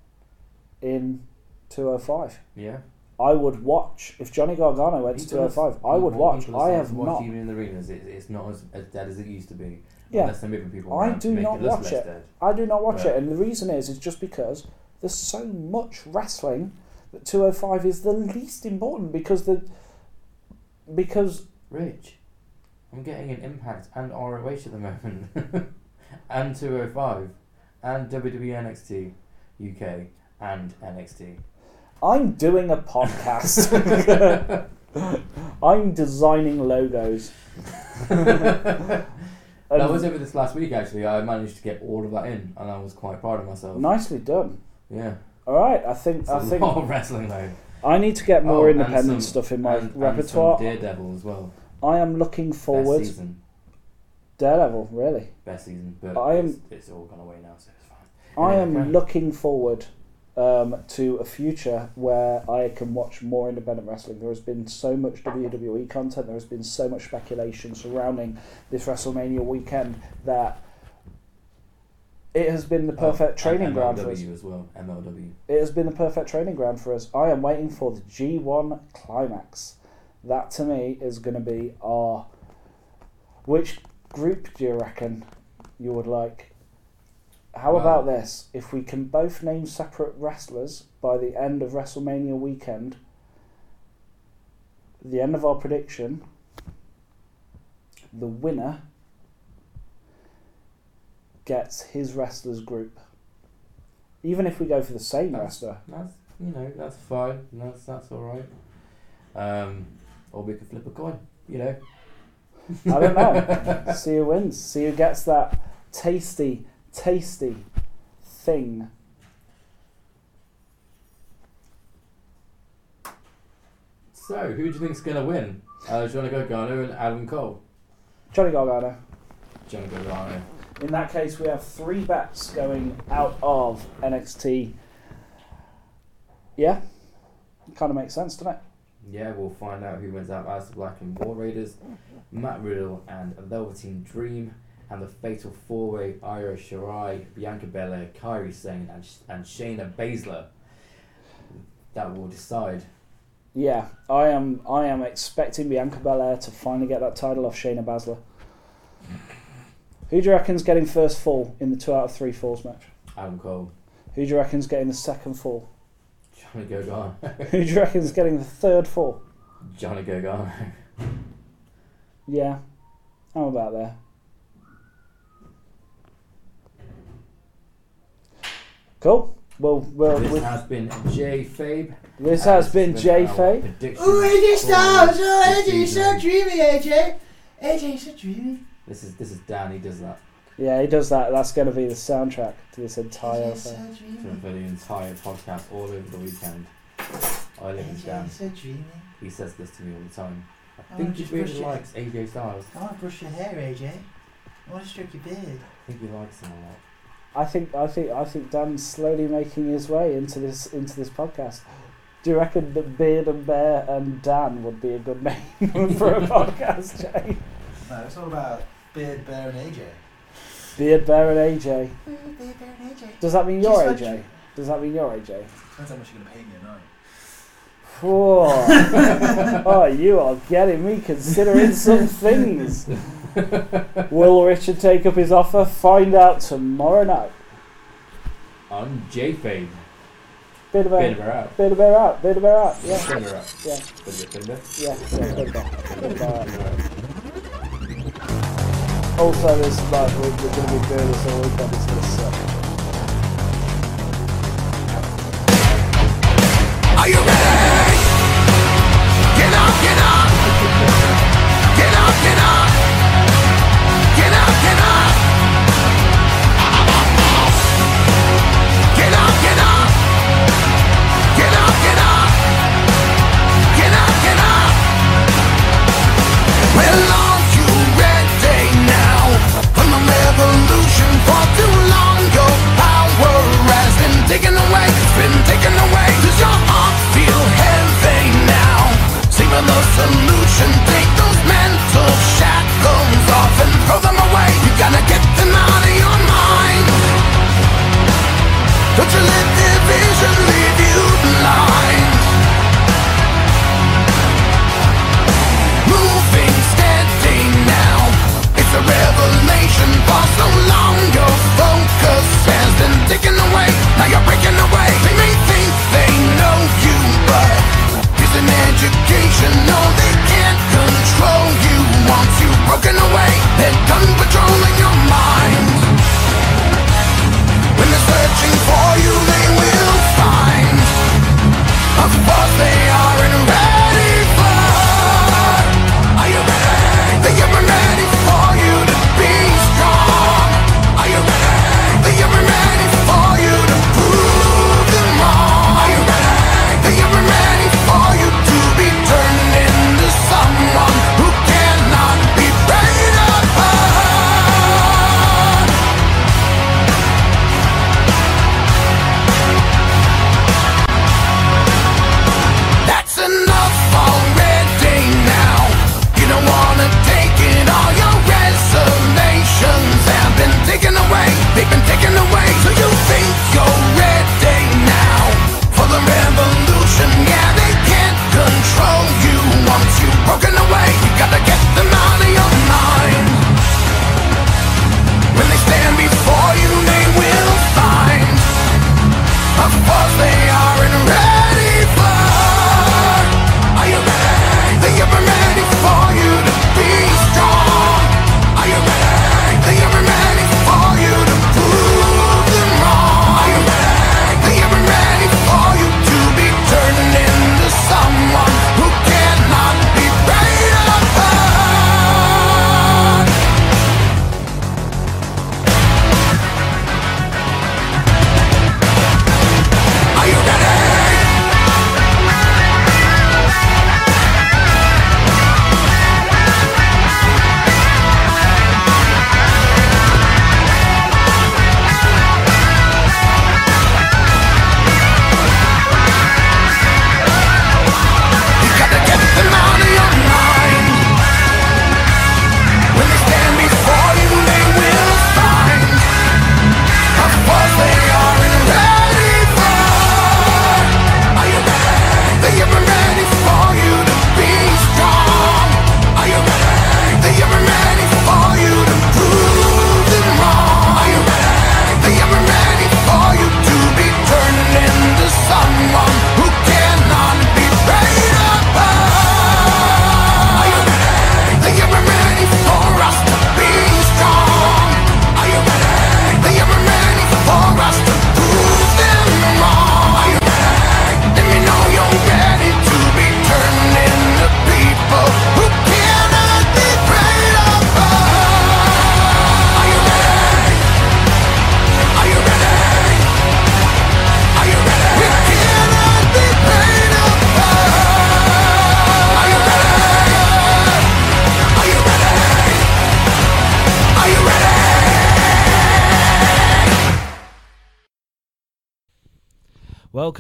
in 205. Yeah. I would watch if Johnny Gargano went to 205. I would watch. I have not. Even in the arenas, it, it's not as, as dead as it used to be. Yeah. Unless they're moving people I do not it watch it. dead. I do not watch Yeah. it, and the reason is is just because there's so much wrestling that 205 is the least important because the because Rich, I'm getting an Impact and ROH at the moment, and 205, and WWE NXT UK and NXT. I'm doing a podcast. I'm designing logos. that was over this last week actually. I managed to get all of that in, and I was quite proud of myself. nicely done. Yeah, All right, I think it's I a think lot of wrestling though. I need to get more Oh, independent some- stuff in my and, repertoire. And Daredevil as well. I am looking Best forward. season, Daredevil, really. best season, but I am- it's, it's all gone away now, so it's fine. I am okay. looking forward um, to a future where I can watch more independent wrestling. There has been so much WWE content. There has been so much speculation surrounding this WrestleMania weekend that it has been the perfect Oh, training ground for us. MLW as well. MLW. It has been the perfect training ground for us. I am waiting for the G1 climax. That to me is going to be our. Which group do you reckon you would like? How Well- about this? If we can both name separate wrestlers by the end of WrestleMania weekend, the end of our prediction, the winner gets his wrestlers group. Even if we go for the same That's- wrestler. That's you know that's fine. That's that's all right. Um, or we could flip a coin. You know. I don't know. see who wins. See who gets that tasty, tasty thing. So who do you think's gonna win? Uh, Johnny Gargano and Adam Cole. Johnny Gargano. Johnny Gargano. In that case, we have three bets going out of NXT. Yeah, kind of makes sense, doesn't it? Yeah, we'll find out who wins out as the Black and War Raiders, Matt Riddle and Velveteen Dream, and the Fatal Four Way Io Shirai, Bianca Belair, Kairi Sane, and, and Shayna Baszler. That will decide. Yeah, I am. I am expecting Bianca Belair to finally get that title off Shayna Baszler. Who do you reckon's getting first fall in the two out of three falls match? Adam Cole, Who do you reckon's getting the second fall? Johnny Gargano, Who do you reckon's getting the third fall? Johnny Gargano. Yeah, I'm about there. Cool. Well, well, This we, has been J Fabe. this has been J our Faye. prediction Ooh, AJ Styles! Oh, AJ, you're so dreamy, AJ. AJ, you're so dreamy. This is this is Dan. He does that Yeah, he does that. That's going to be the soundtrack to this entire you're so thing. for, for the entire podcast all over the weekend. I live in AJ, Dan. so dreamy. He says this to me all the time. I Oh, think he really brush it. likes AJ Styles. I want to brush your hair, AJ. I want to stroke your beard. I think he likes him a lot. I think, I think, I think Dan's slowly making his way into this into this podcast. Do you reckon that Beard and Bear and Dan would be a good name for a podcast, Jay? No, it's all about Beard, Bear, and AJ. Beard Bear and AJ. Beard, Bear, and AJ. Does that mean you're Just AJ? like- Does that mean you're AJ? Depends how much you're going to pay me a night. Whoa. oh, you are getting me considering some things. Will Richard take up his offer? Find out tomorrow night. On J Fabe. Bit of Bit a of her out. bit of bear out. Bit of bear out. Yeah, Bit of her out. yeah, Bit of bit of bit. yeah. yeah bit of bear. Bit of bear out. Bit of her like we're, we're going to be doing this all weekend. It's going to suck. Are you ready? Get up, get up. Solution. Take those mental shackles off and throw them away. You gotta get them out of your mind. Don't you let their vision leave you blind. Moving steady now. It's a revelation. For so long, your focus has been taken away. Now you're breaking away. They may think they know you, but an education No, they can't control. You Once you've broken away They're done patrolling your mind. When they're searching for you They will find Of course they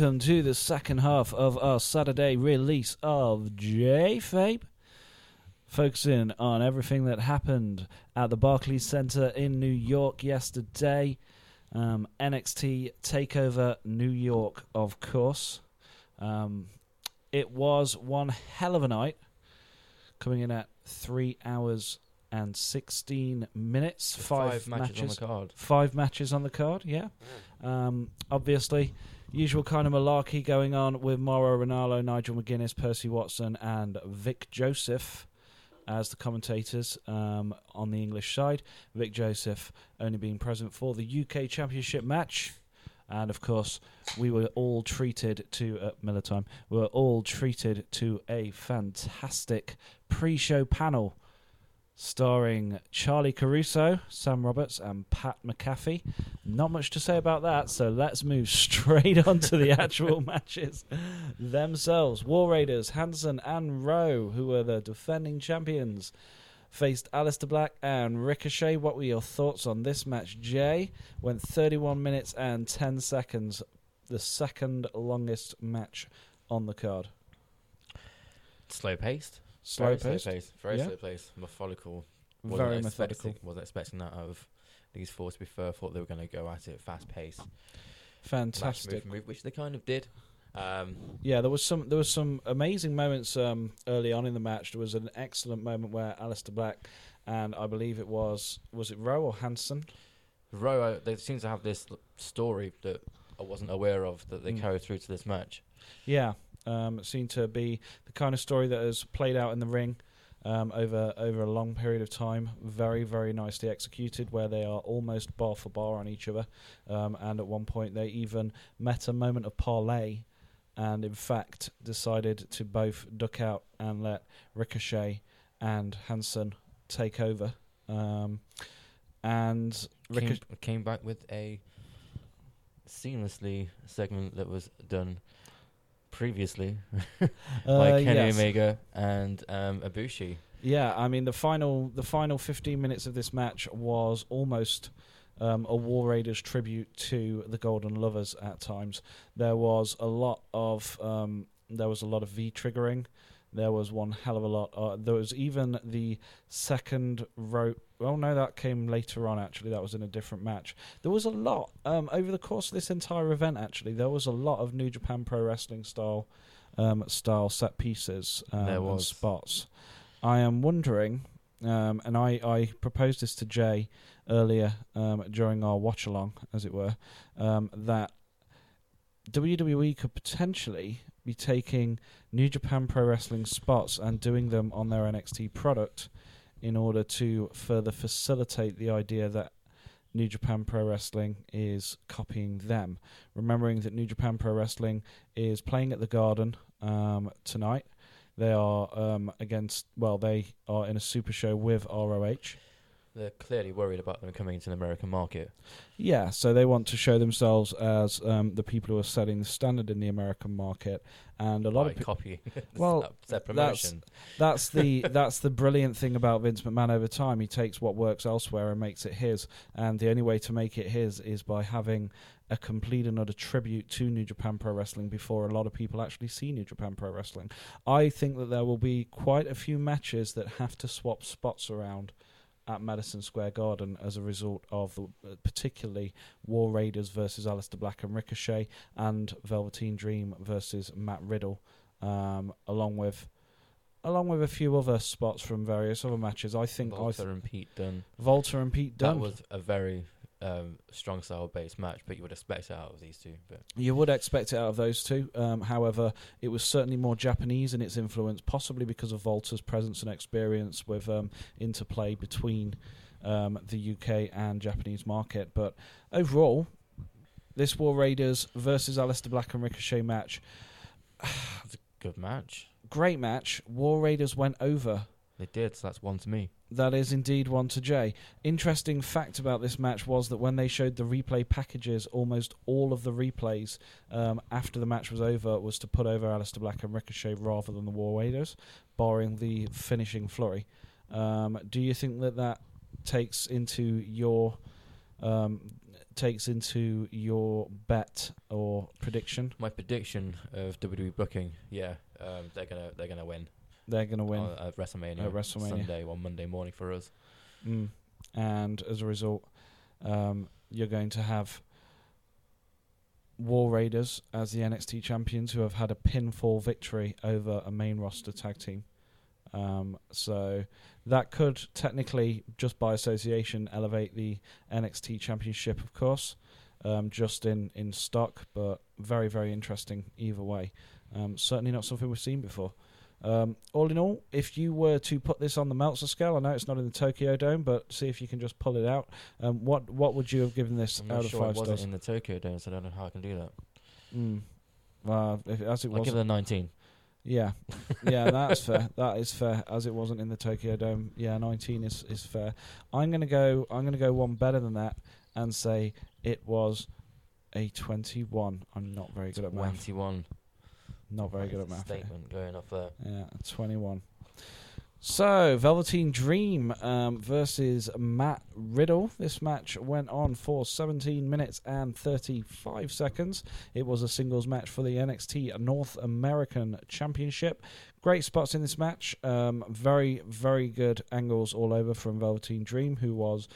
Welcome to the second half of our Saturday release of J Fabe, focusing on everything that happened at the Barclays Center in New York yesterday. Um, NXT Takeover New York, of course. Um, it was one hell of a night, coming in at three hours and sixteen minutes. Five, matches, on the card. Five matches on the card, yeah. Um, obviously, usual kind of malarkey going on with Mauro Ranallo, Nigel McGuinness, Percy Watson, and Vic Joseph as the commentators um, on the English side. Vic Joseph only being present for the UK Championship match. And of course, we were all treated to uh, Miller time. We were all treated to a fantastic pre-show panel starring Charlie Caruso, Sam Roberts, and Pat McAfee. Not much to say about that, so let's move straight on to the actual matches themselves. War Raiders, Hanson and Rowe, who were the defending champions, faced Aleister Black and Ricochet. What were your thoughts on this match, Jay? Went 31 minutes and 10 seconds, the second longest match on the card. Slow paced. Slow very paced, Slow paced. Very Yeah. slow pace. Methodical. Wasn't very methodical, Wasn't expecting that out of these four. To be fair, thought they were going to go at it fast pace. fantastic. Move, move, which they kind of did. Um, Yeah, there was some there was some amazing moments um, early on in the match. There was an excellent moment where Aleister Black and I believe it was was it Rowe or Hanson? Rowe, uh, they seem to have this story that I wasn't aware of that they Mm. carried through to this match. Yeah, um, it seemed to be the kind of story that has played out in the ring um, over over a long period of time. Very very nicely executed, where they are almost bar for bar on each other, um, and at one point they even met a moment of parlay, and in fact decided to both duck out and let Ricochet and Hanson take over. Um, and Came, came back with a seamlessly segment that was done previously uh, by Kenny yes. Omega and um, Ibushi. Yeah, I mean the final the final 15 minutes of this match was almost um, a War Raiders tribute to the Golden Lovers at times. There was a lot of um, there was a lot of V triggering. There was one hell of a lot. Uh, there was even the second rope. Well, no, that came later on. Actually, that was in a different match. There was a lot um, over the course of this entire event. Actually, there was a lot of New Japan Pro Wrestling style um, style set pieces um, and spots. I am wondering, um, and I, I proposed this to Jay earlier um, during our watch along, as it were, um, that WWE could potentially be taking New Japan Pro Wrestling spots and doing them on their NXT product in order to further facilitate the idea that New Japan Pro Wrestling is copying them. Remembering that New Japan Pro Wrestling is playing at the Garden um, tonight. They are um, against, well, they are in a super show with ROH. They're clearly worried about them coming into the American market. Yeah, so they want to show themselves as um, the people who are setting the standard in the American market, and a lot of people. copying Well, their that's- promotion. That's the that's the brilliant thing about Vince McMahon over time. He takes what works elsewhere and makes it his, and the only way to make it his is by having a complete and utter tribute to New Japan Pro Wrestling before a lot of people actually see New Japan Pro Wrestling. I think that there will be quite a few matches that have to swap spots around at Madison Square Garden as a result of the, uh, particularly War Raiders versus Aleister Black and Ricochet and Velveteen Dream versus Matt Riddle, um, along with along with a few other spots from various other matches. I think I Walter th- and Pete Dunne. Walter and Pete Dunne. That was a very um, strong style based match, but you would expect it out of these two. But You would expect it out of those two. Um, however, it was certainly more Japanese in its influence, possibly because of Walter's presence and experience with um, interplay between um, the UK and Japanese market. But overall, this War Raiders versus Aleister Black and Ricochet match, It's a good match. great match. War Raiders went over. They did, so that's one to me. That is indeed one to Jay. Interesting fact about this match was that when they showed the replay packages, almost all of the replays um, after the match was over was to put over Aleister Black and Ricochet rather than the War Raiders, barring the finishing flurry. Um, do you think that that takes into your um, takes into your bet or prediction? My prediction of WWE booking, yeah, um, they're gonna they're gonna win. They're going to win. on- at WrestleMania. At WrestleMania. Sunday or Monday morning for us. Mm. And as a result, um, you're going to have War Raiders as the NXT champions who have had a pinfall victory over a main roster tag team. Um, so that could technically, just by association, elevate the NXT championship, of course, um, just in, in stock, but very, very interesting either way. Um, certainly not something we've seen before. Um, all in all, if you were to put this on the Meltzer scale, I know it's not in the Tokyo Dome, but see if you can just pull it out. Um, what what would you have given this I'm out not of sure five it wasn't stars? in the Tokyo Dome, so I don't know how I can do that. Mm. Uh, if, as it I'll was, give it a 19. yeah, yeah, that's fair. That is fair. As it wasn't in the Tokyo Dome, yeah, nineteen is is fair. I'm gonna go. I'm gonna go one better than that and say it was a twenty-one. I'm not very good at math. 21. Not very good at math. Statement going off there. Yeah, 21. So, Velveteen Dream um, versus Matt Riddle. This match went on for 17 minutes and 35 seconds. It was a singles match for the NXT North American Championship. Great spots in this match. Um, very, very good angles all over from Velveteen Dream, who was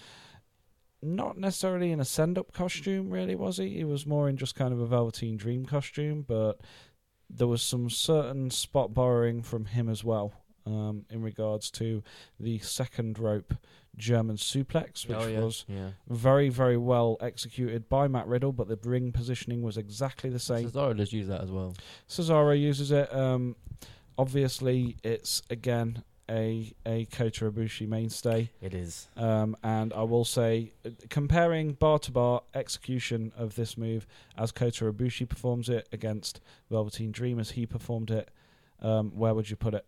not necessarily in a send up costume, really, was he? He was more in just kind of a Velveteen Dream costume, but there was some certain spot borrowing from him as well um, in regards to the second rope German suplex, which oh, yeah. was yeah. very, very well executed by Matt Riddle, but the ring positioning was exactly the same. Cesaro does use that as well. Cesaro uses it. Um, obviously, it's again a a Kota Ibushi mainstay. It is. Um, and I will say, uh, comparing bar to bar execution of this move as Kota Ibushi performs it against Velveteen Dream as he performed it, um, where would you put it?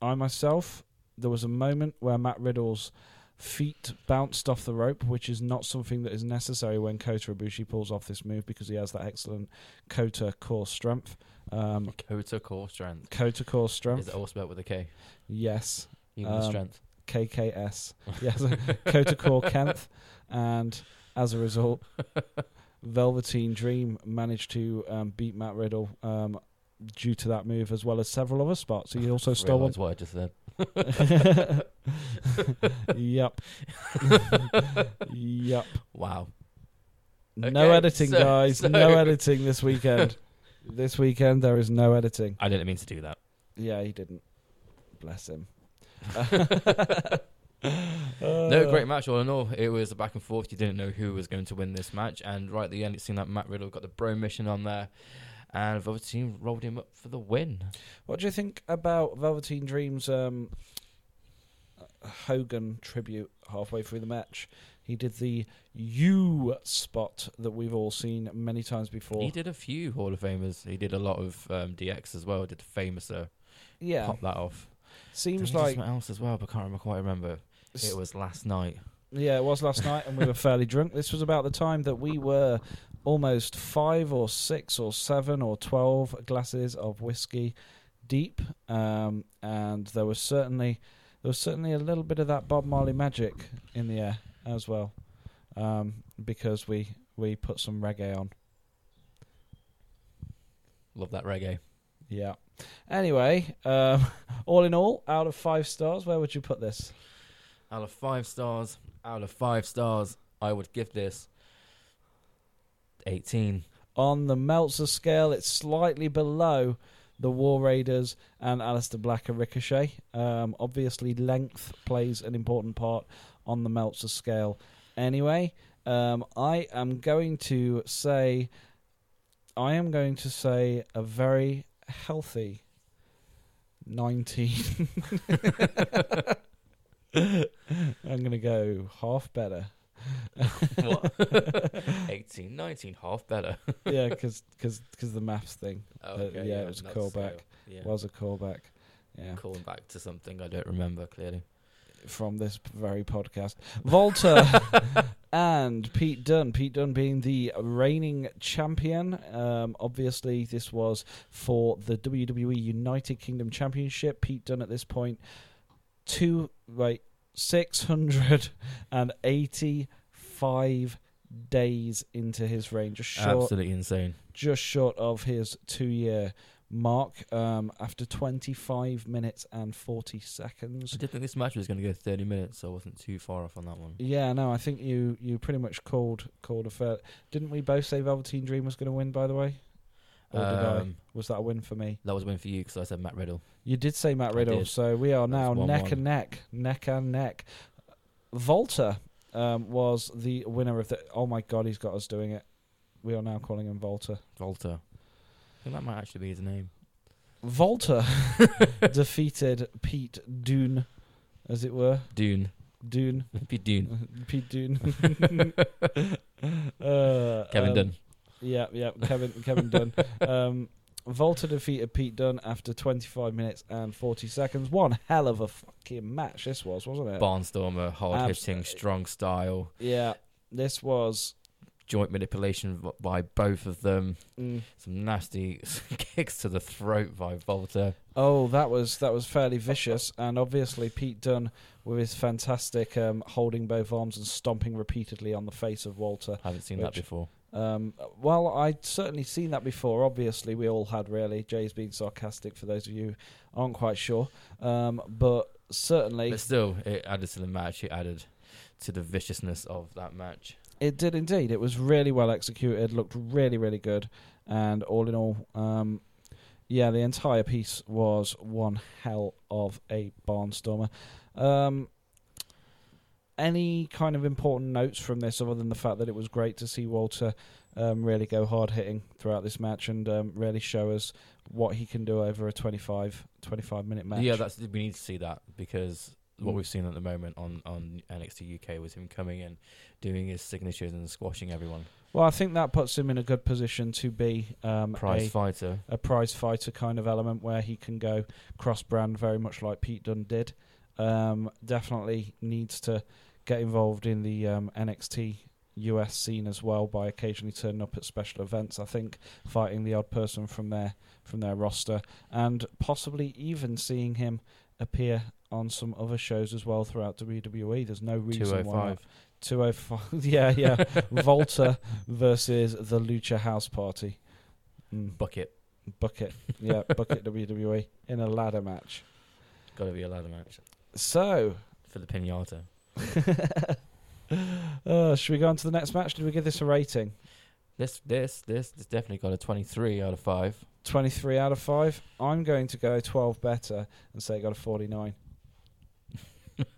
I myself, there was a moment where Matt Riddle's feet bounced off the rope, which is not something that is necessary when Kota Ibushi pulls off this move because he has that excellent Kota core strength. Um, Kota core strength. Kota core Is strength, it all spelled with a K? yes. Even Um, strength. KKS. Yes, Kota Core Kempf, and as a result, Velveteen Dream managed to um, beat Matt Riddle um, due to that move, as well as several other spots. He also stole one. What I just said. yep. yep. Wow. no editing, so- guys. so- No editing this weekend. This weekend there is no editing. I didn't mean to do that. Yeah, he didn't. Bless him. No, great match all in all. It was a back and forth. You didn't know who was going to win this match, and right at the end, it seemed like Matt Riddle got the Bromission on there, and Velveteen rolled him up for the win. What do you think about Velveteen Dream's um, Hogan tribute halfway through the match? He did the U spot that we've all seen many times before. He did a few Hall of Famers. He did a lot of um, DX as well. Did the famous uh, yeah, pop that off. seems Did he do like something else as well, but I can't remember quite remember. It was last night. yeah, it was last night, and we were fairly drunk. This was about the time that we were almost five or six or seven or twelve glasses of whiskey deep, um, and there was certainly there was certainly a little bit of that Bob Marley magic in the air as well, um, because we we put some reggae on. Love that reggae. Yeah. Anyway, um, all in all, out of five stars, where would you put this? Out of five stars, out of five stars, I would give this 18. On the Meltzer scale, it's slightly below the War Raiders and Aleister Black and Ricochet. Um, obviously, length plays an important part on the Meltzer scale. Anyway, um, I am going to say, I am going to say a very healthy 19. I'm going to go half better. what? 18, 19, half better. yeah, because the maths thing Oh, Uh, yeah, it was a callback. Yeah. was a callback. Yeah, Calling back to something I don't remember clearly. From this very podcast. Walter and Pete Dunne. Pete Dunne being the reigning champion. Um, obviously, this was for the WWE United Kingdom Championship. Pete Dunne at this point, two, right, 685 days into his reign, just short, Absolutely insane. just short of his two-year mark. Um, after 25 minutes and 40 seconds. I did think this match was going to go 30 minutes, so I wasn't too far off on that one. Yeah, no, I think you you pretty much called called a fair. Didn't we both say Velveteen Dream was going to win? By the way, or did I? Um, Was that a win for me? That was a win for you because I said Matt Riddle. You did say Matt Riddle, so we are now That's neck 1-1. and neck, neck and neck. Volta um, was the winner of the. Oh my God, he's got us doing it. We are now calling him Volta. Volta. I think that might actually be his name. Volta defeated Pete Dune, as it were. Dune. Dune. Be Dune. Pete Dune. uh, Kevin um, Dunn. Yeah, yeah, Kevin Kevin Dunn. Um, Volta defeated Pete Dunne after 25 minutes and 40 seconds. One hell of a fucking match this was, wasn't it? Barnstormer, hard hitting, Abs- strong style, Yeah, this was. Joint manipulation by both of them. Mm, Some nasty kicks to the throat by Volta. oh, that was that was fairly vicious, and obviously Pete Dunne with his fantastic um, holding both arms and stomping repeatedly on the face of Walter. I Haven't seen that before. Um, well, I'd certainly seen that before. Obviously, we all had really. Jay's being sarcastic for those of you who aren't quite sure. Um, but certainly, But still, it added to the match. It added to the viciousness of that match. It did indeed. It was really well executed, looked really, really good. And all in all, um, yeah, the entire piece was one hell of a barnstormer. Um, any kind of important notes from this other than the fact that it was great to see Walter um, really go hard hitting throughout this match and um, really show us what he can do over a 25, 25 minute match. Yeah, that's we need to see that because what Mm. we've seen at the moment on on NXT UK was him coming in, doing his signatures and squashing everyone. well, I think that puts him in a good position to be um, Prize a, fighter. a prize fighter kind of element where he can go cross brand very much like Pete Dunne did. Um, definitely needs to get involved in the um, NXT US scene as well by occasionally turning up at special events. I think fighting the odd person from their from their roster and possibly even seeing him appear on some other shows as well throughout WWE. There's no reason Two oh why not. 205 yeah yeah Volta versus the Lucha House Party mm. Bucket. bucket yeah bucket WWE in a ladder match Got to be a ladder match so for the pinata. uh, should we go on to the next match did we give this a rating This this this this definitely got a twenty three out of five. 23 out of 5 I'm going to go 12 better and say it got a 49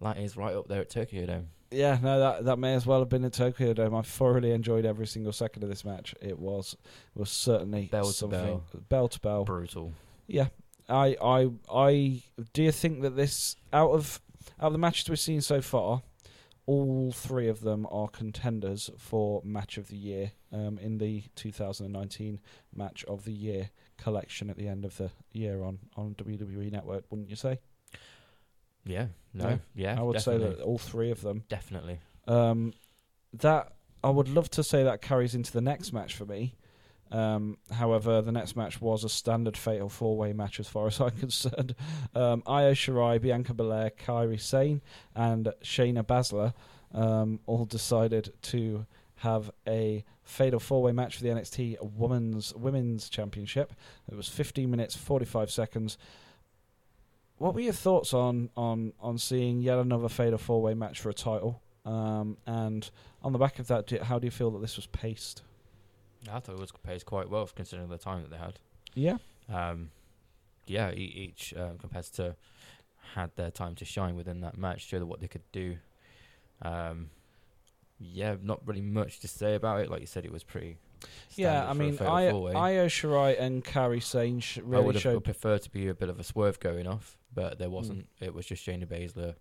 That is right up there at Tokyo Dome. yeah no that that may as well have been at Tokyo Dome I thoroughly enjoyed every single second of this match it was was certainly Bell to something bell. bell to bell Brutal. Yeah, I, I, I do you think that this out of out of the matches we've seen so far, all three of them are contenders for match of the year um, in the 2019 match of the year collection at the end of the year on on WWE Network, wouldn't you say? Yeah. No. Yeah. Yeah. I would definitely. say that all three of them. Definitely. Um, that I would love to say that carries into the next match for me. Um, however, the next match was a standard fatal four way match as far as I'm concerned. Um, Io Shirai, Bianca Belair, Kairi Sane, and Shayna Baszler um, all decided to have a fatal four way match for the NXT Women's Women's Championship. It was 15 minutes 45 seconds. What were your thoughts on on on seeing yet another fatal four way match for a title? Um, and on the back of that, how do you feel that this was paced? I thought it was paced quite well considering the time that they had. Yeah, Um, yeah, e- each um, competitor had their time to shine within that match, showed what they could do. Um, yeah, not really much to say about it. Like you said, it was pretty. yeah. I mean, I. Io Shirai and Kairi Sane sh- I would have showed. preferred to be a bit of a swerve going off, but there wasn't. It was just Shayna Baszler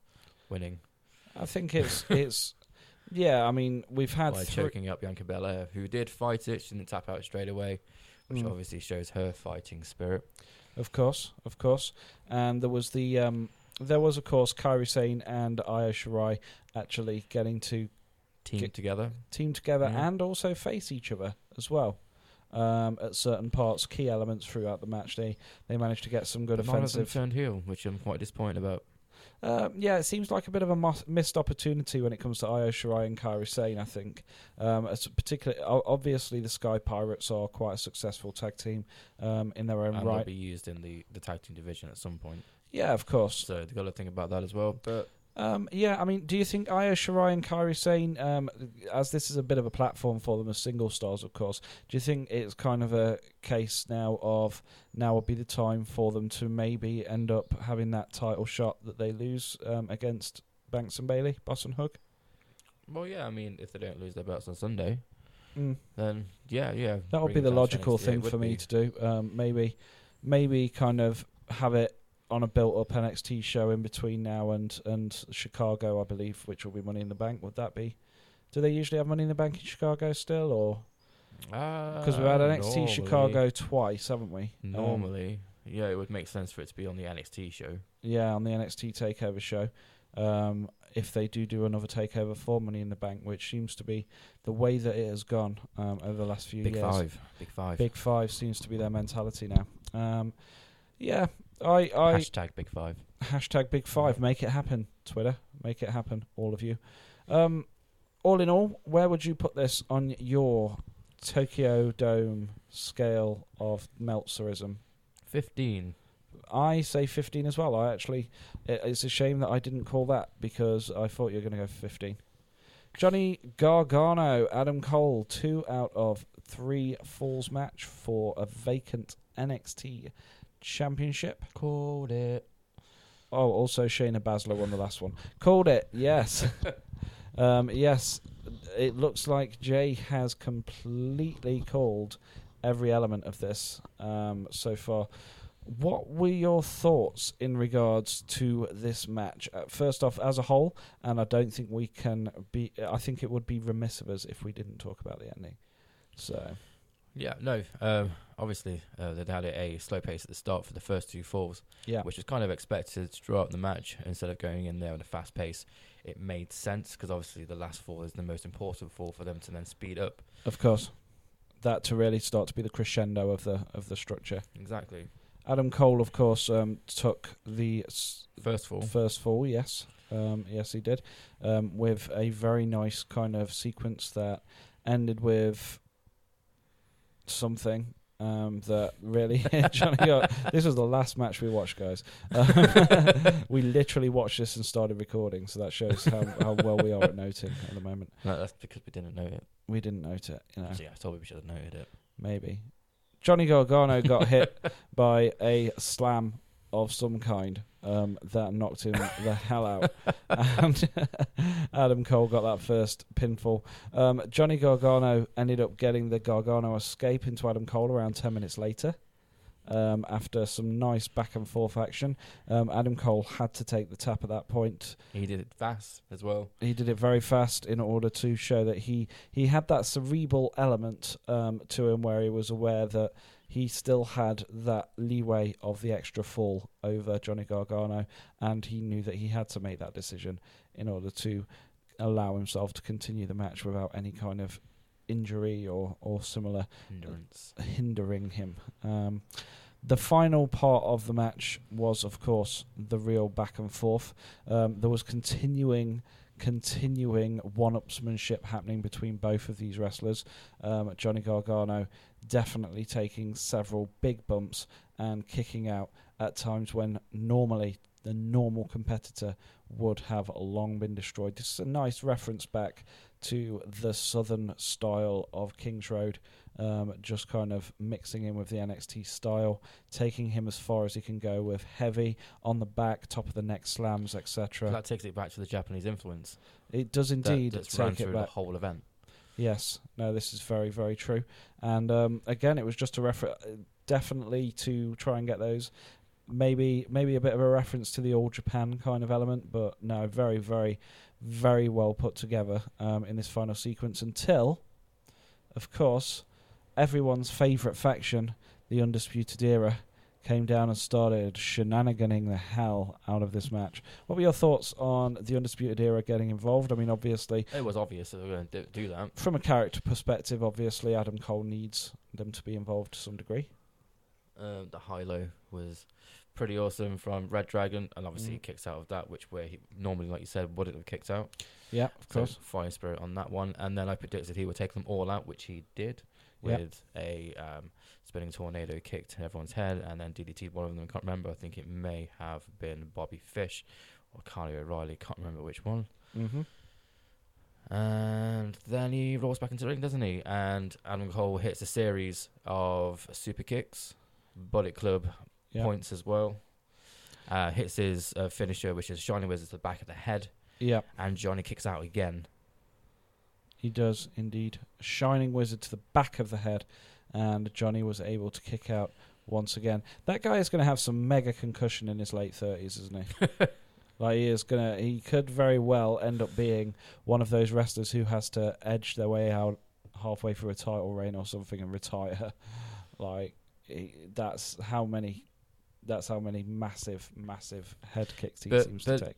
winning I think it's it's. Yeah, I mean, we've had by choking up Bianca Belair, who did fight it. She didn't tap out straight away, which Mm. obviously shows her fighting spirit. Of course, of course. And there was the um, there was of course Kairi Sane and Io Shirai actually getting to Team Get- together. team together Mhm. and also face each other as well. Um, at certain parts, key elements throughout the match, they they managed to get some good But none of them offensive. turned heel, which I'm quite disappointed about. Uh, yeah, it seems like a bit of a mos- missed opportunity when it comes to Io Shirai and Kairi Sane. I think, um, as particularly obviously the Sky Pirates are quite a successful tag team um, in their own and they'll be used in the, the tag team division at some point. Yeah, of course. So they've got to think about that as well. But Um, yeah, I mean, do you think Io Shirai and Kairi Sane, um, as this is a bit of a platform for them as single stars, of course, do you think it's kind of a case now of now would be the time for them to maybe end up having that title shot that they lose um, against Banks and Bayley, Boss and Hug? well, yeah, I mean, if they don't lose their belts on Sunday, Mm. then yeah, yeah, That would be the logical. Thing would for me be. to do. Um, maybe, maybe kind of have it on a built-up NXT show in between now and and Chicago, I believe, which will be Money in the Bank. Would that be? Do they usually have Money in the Bank in Chicago still, or because we've had Uh, NXT normally- Chicago twice, haven't we? Um, Normally, yeah, it would make sense for it to be on the NXT show. yeah, on the NXT Takeover show. Um, if they do do another takeover for Money in the Bank, which seems to be the way that it has gone um, over the last few Big years. five, big five. Big Five seems to be their mentality now. Um, yeah, I, I Hashtag big five. hashtag Big Five. Make it happen, Twitter. Make it happen, all of you. Um, all in all, where would you put this on your Tokyo Dome scale of Meltzerism? Fifteen. I say 15 as well. I actually, it, it's a shame that I didn't call that because I thought you were going to go 15. Johnny Gargano, Adam Cole, two out of three falls match for a vacant NXT championship. Called it. Oh, also Shayna Baszler won the last one. Called it, yes. um, yes, it looks like Jay has completely called every element of this um, so far. What were your thoughts in regards to this match? Uh, first off, as a whole, and I don't think we can be. I think it would be remiss of us if we didn't talk about the ending. So, Yeah, no. Um, obviously, uh, they had a slow pace at the start for the first two falls, yeah, which was kind of expected to draw up the match instead of going in there at a fast pace. It made sense because obviously the last fall is the most important fall for them to then speed up. of course, that to really start to be the crescendo of the of the structure. Exactly. Adam Cole, of course, um, took the s- First fall. first fall. Yes, um, yes, he did, um, with a very nice kind of sequence that ended with something um, that really Johnny got. This was the last match we watched, guys. Um, we literally watched this and started recording, so that shows how, how well we are at noting at the moment. No, that's because we didn't know it. We didn't note it, you know. Yeah, I thought we should have noted it. Maybe. Johnny Gargano got hit by a slam of some kind um, that knocked him the hell out. And Adam Cole got that first pinfall. Um, Johnny Gargano ended up getting the Gargano escape into Adam Cole around 10 minutes later. Um, after some nice back and forth action, um, Adam Cole had to take the tap at that point He did it fast as well. he did it very fast in order to show that he he had that cerebral element um, to him where he was aware that he still had that leeway of the extra fall over Johnny Gargano and he knew that he had to make that decision in order to allow himself to continue the match without any kind of injury or, or similar Hindrance. hindering him. Um, the final part of the match was, of course, the real back and forth. Um, there was continuing, continuing one-upsmanship happening between both of these wrestlers. Um, Johnny Gargano definitely taking several big bumps and kicking out at times when normally the normal competitor would have long been destroyed. This is a nice reference back to the southern style of Kings Road, um, just kind of mixing in with the NXT style, taking him as far as he can go with heavy on the back, top of the neck slams, So etc. that takes it back to the Japanese influence. It does indeed that, take it through back. the whole event. Yes, no, this is very, very true. And um, again, it was just a refer- definitely to try and get those. Maybe, maybe a bit of a reference to the All Japan kind of element, but no, very, very, very well put together um, in this final sequence. Until, of course, everyone's favourite faction, the Undisputed Era, came down and started shenaniganing the hell out of this match. What were your thoughts on the Undisputed Era getting involved? I mean, obviously, It was obvious that they were going to do that. from a character perspective, obviously Adam Cole needs them to be involved to some degree. Um, the high low was pretty awesome from Red Dragon, and obviously he Mhm. kicks out of that, which where he normally, like you said, wouldn't have kicked out. Yeah, of So course. Fire Spirit on that one, and then I predicted he would take them all out, which he did Yeah. with a um, spinning tornado kicked everyone's head, and then DDT one of them. I can't remember. I think it may have been Bobby Fish or Kyle O'Reilly. Can't remember which one. Mm-hmm. And then he rolls back into the ring, doesn't he? And Adam Cole hits a series of super kicks, Bullet Club points as well. Uh, hits his uh, finisher, which is Shining Wizard to the back of the head, Yeah, and Johnny kicks out again. he does indeed. Shining Wizard to the back of the head, and Johnny was able to kick out once again. That guy is going to have some mega concussion in his late thirties, isn't he? like he is gonna, he could very well end up being one of those wrestlers who has to edge their way out halfway through a title reign or something and retire. like he, that's how many. That's how many massive, massive head kicks he seems to take.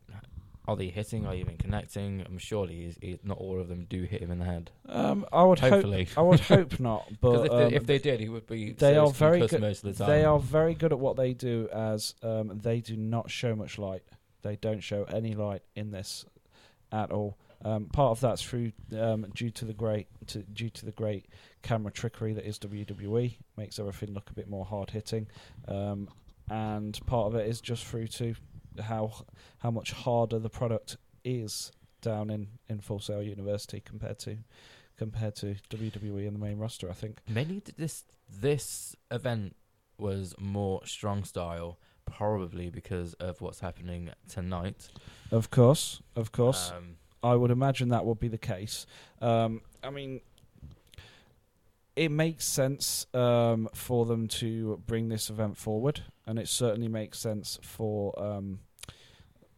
Are they hitting? Are they even connecting? I'm surely he's, he, not all of them do hit him in the head. Um, I would hope. I would hope not. But if, they, um, if they did, he would be. they are very good- most of the time. They are very good at what they do, as um, they do not show much light. They don't show any light in this at all. Um, part of that's through um, due to the great to, due to the great camera trickery that is WWE, makes everything look a bit more hard hitting, um, and part of it is just through to how how much harder the product is down in in Full Sail University compared to compared to WWE in the main roster. I think. Mainly th- this this event was more strong style, probably because of what's happening tonight. Of course, of course. Um, I would imagine that would be the case. Um, I mean, it makes sense um, for them to bring this event forward, and it certainly makes sense for um,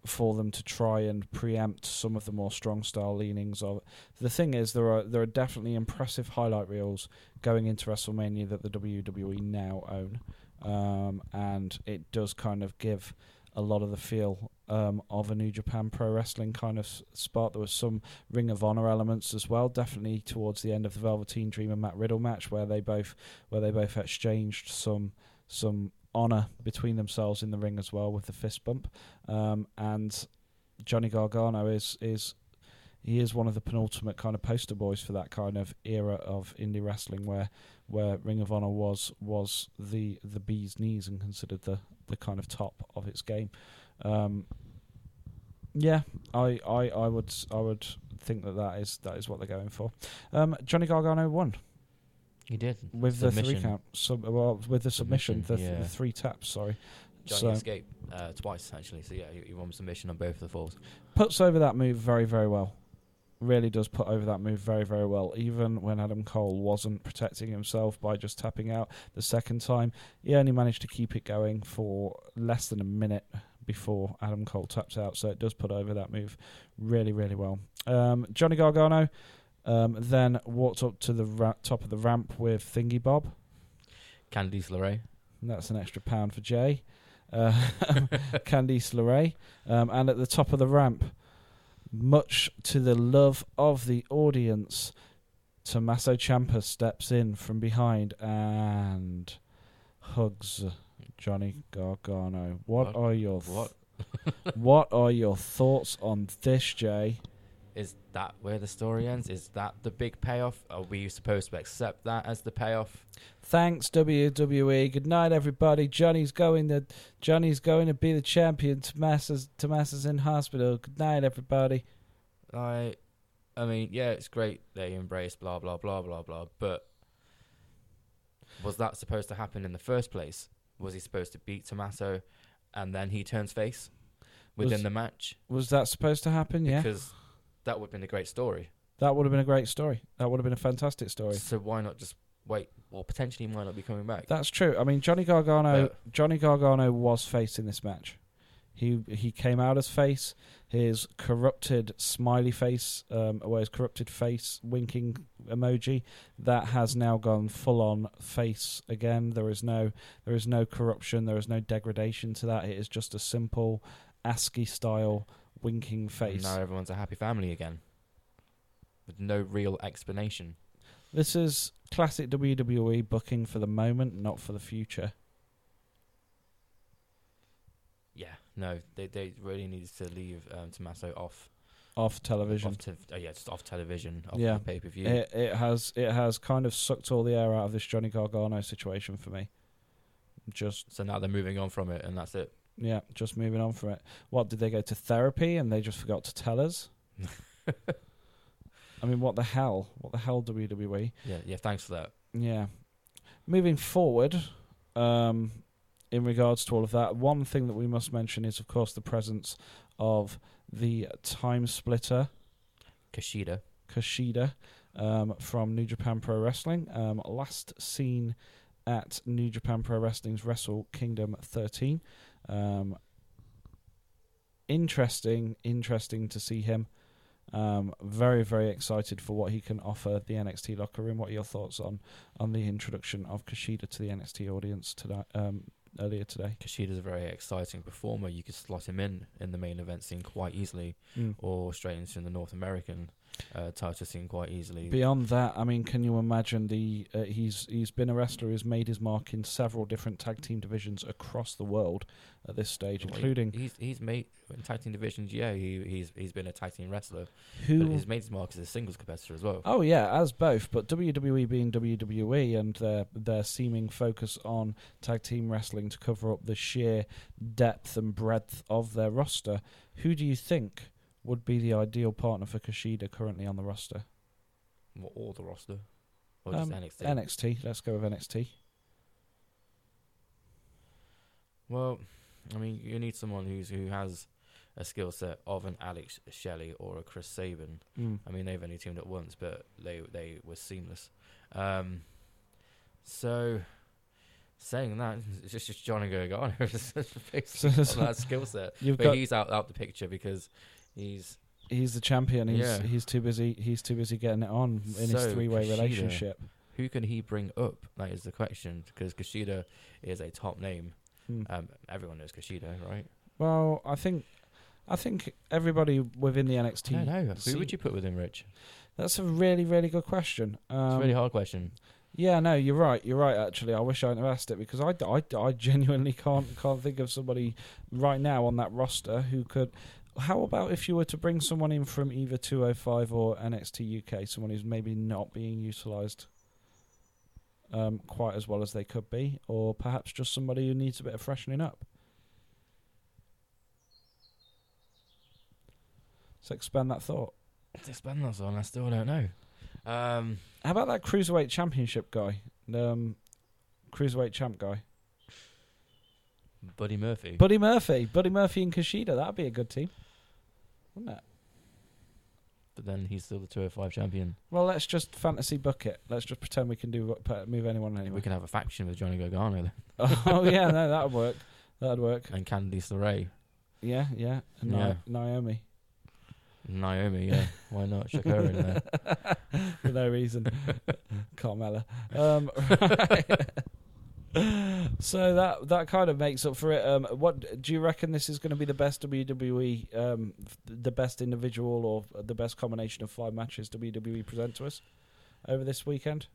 for them to try and preempt some of the more strong style leanings of. The thing is, there are there are definitely impressive highlight reels going into WrestleMania that the WWE now own, um, and it does kind of give a lot of the feel um, of a New Japan Pro Wrestling kind of spot. There was some Ring of Honor elements as well, definitely towards the end of the Velveteen Dream and Matt Riddle match, where they both where they both exchanged some some honor between themselves in the ring as well with the fist bump. Um, and Johnny Gargano is is he is one of the penultimate kind of poster boys for that kind of era of indie wrestling where where Ring of Honor was was the the bee's knees and considered the the kind of top of its game. Um, yeah, I, I, I would I would think that that is that is what they're going for. Um, Johnny Gargano won he did with the three count. Sub, well, with the submission, Submission, the, th- yeah. the three taps. Sorry, Johnny so escaped uh, twice actually. So yeah, he, he won submission on both of the falls. puts over that move very very well. Really does put over that move very very well. Even when Adam Cole wasn't protecting himself by just tapping out the second time, he only managed to keep it going for less than a minute before Adam Cole taps out. So it does put over that move really really well. Um, Johnny Gargano um, then walked up to the ra- top of the ramp with Thingy Bob. Candice LeRae. And that's an extra pound for Jay. Uh, Candice LeRae. Um, and at the top of the ramp, much to the love of the audience, Tommaso Ciampa steps in from behind and hugs Johnny Gargano. What, What? are your th- What what are your thoughts on this, Jay? That? Where the story ends? Is that the big payoff? Are we supposed to accept that as the payoff? Thanks WWE. Good night, everybody. Johnny's going to Johnny's going to be the champion. Tommaso's Tommaso's in hospital. Good night, everybody. I, I mean, yeah, it's great they embrace blah blah blah blah blah, but was that supposed to happen in the first place? Was he supposed to beat Tommaso, and then he turns face within Was- the match? Was that supposed to happen? Yeah, Because that would have been a great story. that would have been a great story. That would have been a fantastic story. So why not just wait? Well, potentially he might not be coming back. That's true. I mean, Johnny Gargano. But- Johnny Gargano was face in this match. He he came out as face. His corrupted smiley face, um, or his corrupted face winking emoji, that has now gone full on face again. There is no there is no corruption. There is no degradation to that. It is just a simple ASCII style winking face. now everyone's a happy family again, with no real explanation. This is classic WWE booking for the moment, not for the future. yeah, no, they they really needed to leave um, Tommaso off off television. off te- uh, yeah, just off television, off Yeah. pay per view. It, it has it has kind of sucked all the air out of this Johnny Gargano situation for me. Just So now they're moving on from it, and that's it. Yeah, just moving on from it. What did they go to therapy and they just forgot to tell us? I mean, what the hell? What the hell, WWE? Yeah, yeah. Thanks for that. Yeah. Moving forward, um, in regards to all of that, one thing that we must mention is, of course, the presence of the time splitter Kushida. Kushida um, from New Japan Pro Wrestling. Um, last seen at New Japan Pro Wrestling's Wrestle Kingdom 13. Um, interesting, interesting to see him. Um, very, very excited for what he can offer the NXT locker room. What are your thoughts on on the introduction of Kushida to the NXT audience today? Um, earlier today. Kushida's a very exciting performer. You could slot him in in the main event scene quite easily, Mm. or straight into the North American uh, title scene quite easily. Beyond that, I mean, can you imagine the uh, he's he's been a wrestler who's made his mark in several different tag team divisions across the world at this stage, Well, including he's he's made in tag team divisions. Yeah, he he's he's been a tag team wrestler, who. but he's made his mark as a singles competitor as well. Oh yeah, as both, but WWE being WWE and their their seeming focus on tag team wrestling to cover up the sheer depth and breadth of their roster, who do you think would be the ideal partner for Kushida currently on the roster? What, all the roster, or Um, NXT. NXT. Let's go with NXT. Well, I mean, you need someone who's who has a skill set of an Alex Shelley or a Chris Sabin. Mm. I mean, they've only teamed up once, but they they were seamless. Um, so, saying that, it's just, just Johnny Gargano is basically So- on that skill set. You've But he's out out the picture because he's he's the champion. He's Yeah. he's too busy. He's too busy getting it on in his So, three way Kushida- relationship. who can he bring up? That is the question because Kushida is a top name. Hmm. Um, everyone knows Kushida, right? Well, I think I think everybody within the NXT. I don't know. Who scene- would you put with him, Rich? That's a really really good question. Um, It's a really hard question. Yeah, no, you're right. You're right. Actually, I wish I hadn't asked it because I, I, I genuinely can't can't think of somebody right now on that roster who could. How about if you were to bring someone in from either 205 or NXT UK, someone who's maybe not being utilised um, quite as well as they could be, or perhaps just somebody who needs a bit of freshening up. Let's expand that thought. Spend that on, I still don't know. Um, How about that cruiserweight championship guy, um, cruiserweight champ guy? Buddy Murphy. Buddy Murphy, Buddy Murphy and Kushida. That'd be a good team, wouldn't it? but then he's still the 205 champion. Well, let's just fantasy book it. Let's just pretend we can do what- move anyone anyway. We can have a faction with Johnny Gargano then. oh yeah, no, that'd work. That'd work. and Candice LeRae. Yeah, yeah. And Yeah. Naomi Naomi, yeah. Why not? Chuck her in there. for no reason. Carmella. Um, right. so that that kind of makes up for it. Um, what do you reckon? This is going to be the best WWE, um, the best individual or the best combination of five matches WWE present to us over this weekend?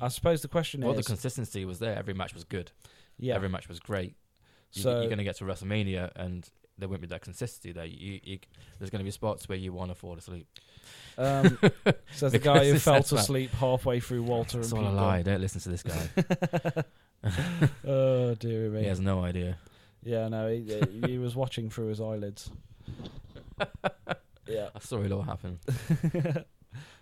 I suppose the question is Well, the consistency was there. Every match was good. yeah. Every match was great. You, so you're going to get to WrestleMania and there won't be that consistency there. You, you, there's going to be spots where you want to fall asleep. um, says the guy who fell to that. halfway through Walter It's and all a lie. Don't listen to this guy. Oh dear me. he has no idea. Yeah, no, he, he was watching through his eyelids. yeah. I saw it all happen.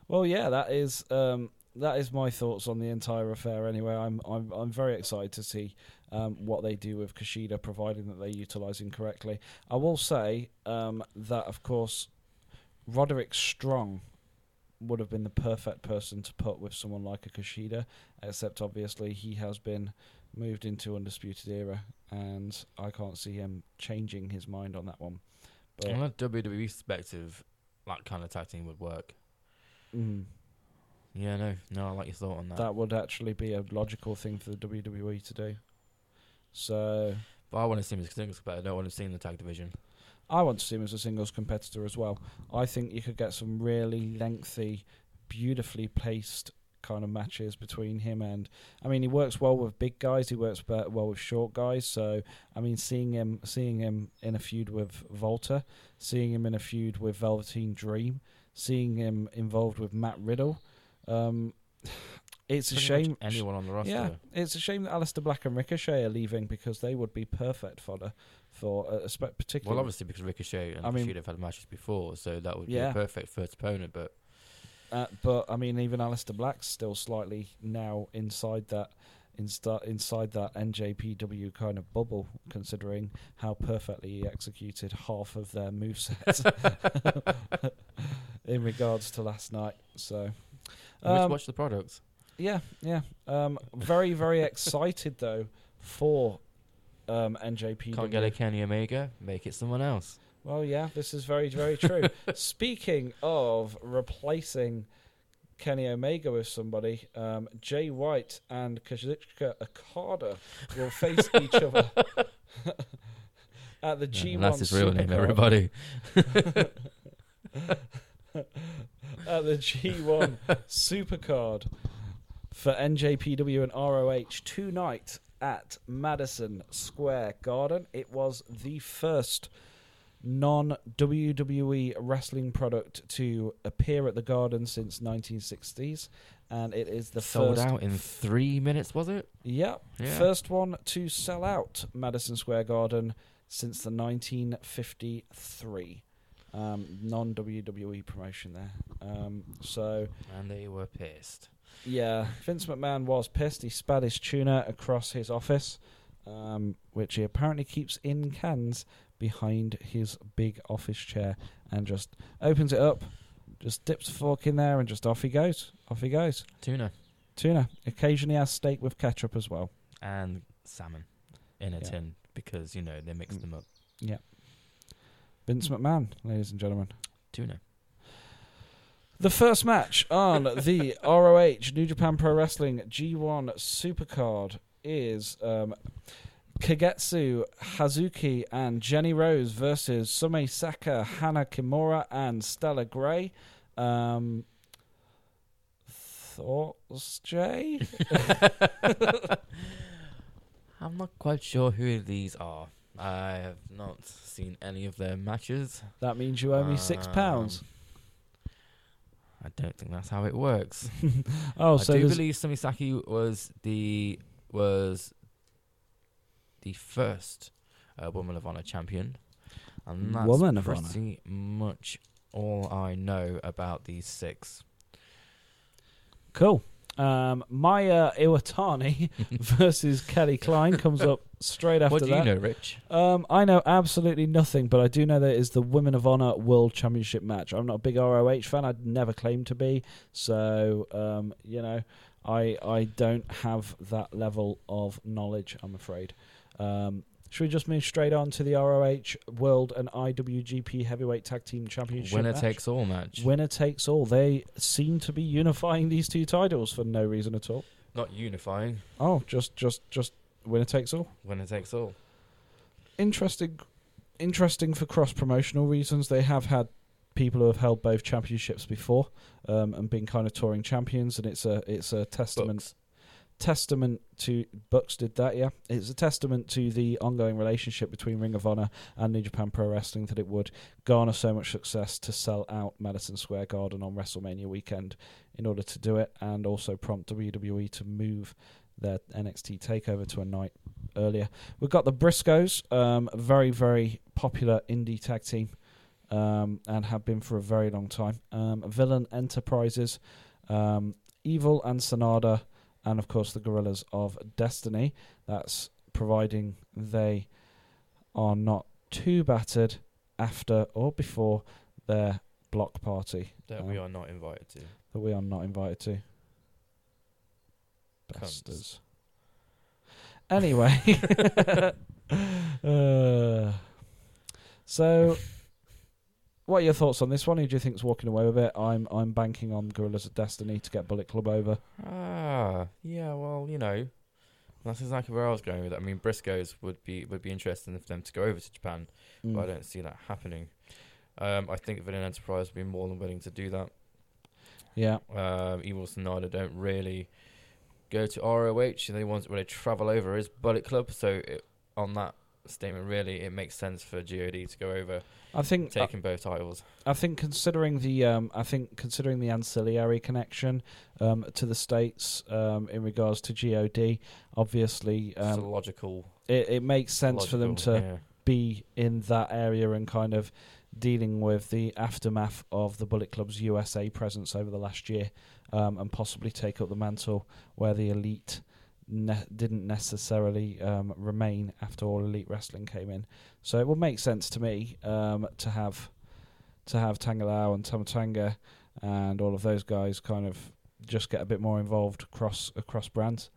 well, yeah, that is um, that is my thoughts on the entire affair. Anyway, I'm I'm I'm very excited to see um, what they do with Kushida, providing that they utilise him correctly. I will say um, that, of course, Roderick Strong would have been the perfect person to put with someone like a Kushida, except obviously he has been moved into Undisputed Era, and I can't see him changing his mind on that one. But On a WWE perspective, that kind of tag team would work. mm, Yeah, no, no, I like your thought on that. that would actually be a logical thing for the WWE to do. So but I want to see him as a singles competitor. I don't want to see him in the tag division. I want to see him as a singles competitor as well. I think you could get some really lengthy, beautifully placed kind of matches between him and. I mean, he works well with big guys. He works well with short guys. So I mean, seeing him seeing him in a feud with Volta, seeing him in a feud with Velveteen Dream, seeing him involved with Matt Riddle. Um, it's a Pretty shame. Anyone on the roster. Yeah, it's a shame that Aleister Black and Ricochet are leaving because they would be perfect fodder for uh, espe- particularly. Well, obviously because Ricochet and I mean- Kushida have had matches before, so that would Yeah. be a perfect first opponent. But Uh, but I mean, even Aleister Black's still slightly now inside that insta- inside that NJPW kind of bubble, considering how perfectly he executed half of their moveset in regards to last night. So, just um, watch the products. yeah, yeah, um, very very excited though for um, NJPW. Can't get a Kenny Omega, make it someone else. Well, yeah, this is very, very true. Speaking of replacing Kenny Omega with somebody, um, Jay White and Kazuchika Okada will face each other at the Yeah, G1 and that's his real name, everybody. At the G1 Supercard for NJPW and ROH tonight at Madison Square Garden. It was the first non WWE wrestling product to appear at the Garden since 1960s, and it is the Sold first out in three minutes, was it? Yep. Yeah. First one to sell out Madison Square Garden since the 1953. Um, non WWE promotion there. Um, so, And they were pissed. yeah, Vince McMahon was pissed. He spat his tuna across his office, um, which he apparently keeps in cans behind his big office chair and just opens it up, just dips a fork in there, and just off he goes. Off he goes. Tuna Tuna. Occasionally has steak with ketchup as well. and salmon in a Yeah. tin because, you know, they mix Mm. them up. Vince McMahon, ladies and gentlemen. Tuna. The first match on the ROH New Japan Pro Wrestling G1 Supercard is um, Kagetsu Hazuki and Jenny Rose versus Sumie Sakai, Hana Kimura, and Stella Grey. Um, thoughts, Jay? I'm not quite sure who these are. I have not seen any of their matches. That means you owe me six pounds. Um, I don't think that's how it works. Oh, I so do believe Sumie Sakai was the was the first uh, Woman of Honor champion, and that's Woman pretty much all I know about these six. Cool. Um, Mayu Iwatani versus Kelly Klein comes up straight after that. what do that. you know, Rich? Um, I know absolutely nothing, but I do know that it is the Women of Honor World Championship match. I'm not a big ROH fan. I'd never claimed to be, so um, you know, I I don't have that level of knowledge. I'm afraid. Um, should we just move straight on to the ROH World and IWGP Heavyweight Tag Team Championship? Winner match? takes all match. Winner takes all. They seem to be unifying these two titles for no reason at all. Not unifying. Oh, just just just winner takes all. Winner takes all. interesting interesting for cross promotional reasons they have had people who have held both championships before um, and been kind of touring champions and it's a it's a testament Books. Testament to Bucks did that yeah it's a testament to the ongoing relationship between Ring of Honor and New Japan Pro Wrestling that it would garner so much success to sell out Madison Square Garden on WrestleMania weekend in order to do it and also prompt WWE to move their NXT takeover to a night earlier We've got the Briscoes, um, very, very popular indie tag team, um, and have been for a very long time. Um, Villain Enterprises, um, Evil and Sanada, and of course the Gorillas of Destiny. That's providing they are not too battered after or before their block party That we Um, are not invited to. that we are not invited to. Bastards. Anyway, uh, so what are your thoughts on this one? Who do you think's walking away with it? I'm I'm banking on Guerrillas of Destiny to get Bullet Club over. Ah, yeah. Well, you know, that's exactly where I was going with it. I mean, Briscoes would be would be interesting for them to go over to Japan, but I Mm. don't see that happening. Um, I think Villain Enterprise would be more than willing to do that. Yeah. Um, Evil Sanada don't really go to ROH. They want where they travel over is Bullet Club. So it, on that statement, really, it makes sense for God to go over, I think taking both titles. I think considering the um, I think considering the ancillary connection um, to the states um, in regards to God, obviously um, logical. it, it makes sense for them to yeah. be in that area and kind of dealing with the aftermath of the Bullet Club's USA presence over the last year, um, and possibly take up the mantle where the elite ne- didn't necessarily um, remain after all elite wrestling came in. So it would make sense to me um, to have to have Tanga Loa and Tama Tonga and all of those guys kind of just get a bit more involved across across brands.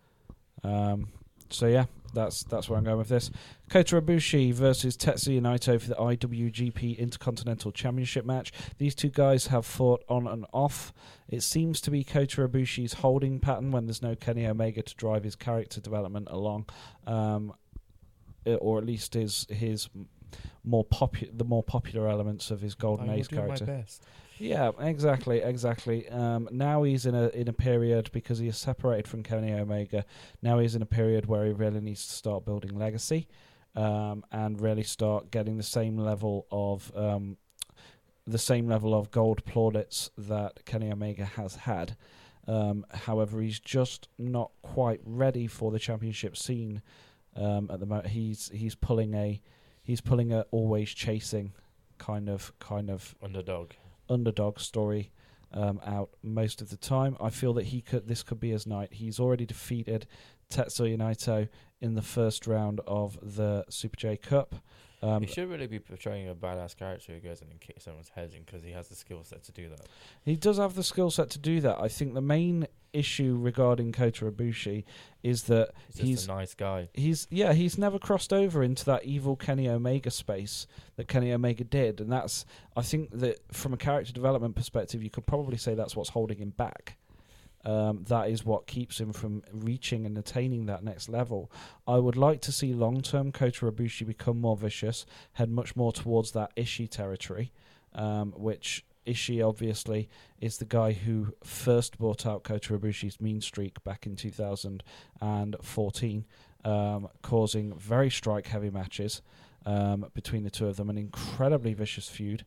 Um, so yeah, that's that's where I'm going with this. Kota Ibushi versus Tetsuya Naito for the IWGP Intercontinental Championship match. These two guys have fought on and off. It seems to be Kota Ibushi's holding pattern when there's no Kenny Omega to drive his character development along, um, or at least his his more popu- the more popular elements of his Golden I Age character. Yeah, exactly, exactly. Um, now he's in a in a period because he is separated from Kenny Omega. Now he's in a period where he really needs to start building legacy, um, and really start getting the same level of um, the same level of gold plaudits that Kenny Omega has had. Um, however, he's just not quite ready for the championship scene um, at the moment. He's he's pulling a he's pulling a always chasing kind of kind of Underdog. Underdog story um, out most of the time. I feel that he could this could be his night. He's already defeated Tetsuya Naito in the first round of the Super J Cup. Um, he should really be portraying a badass character who goes in and kicks someone's head in because he has the skill set to do that. he does have the skill set to do that. I think the main issue regarding Kota Ibushi is that He's He's- a nice guy. he's yeah he's never crossed over into that evil Kenny Omega space that Kenny Omega did, and that's I think that from a character development perspective, you could probably say that's what's holding him back. Um, that is what keeps him from reaching and attaining that next level. I would like to see long term Kota become more vicious, head much more towards that Ishii territory, um, which Ishii obviously is the guy who first brought out Kota mean streak back in 2014 um, causing very strike heavy matches um, between the two of them, an incredibly vicious feud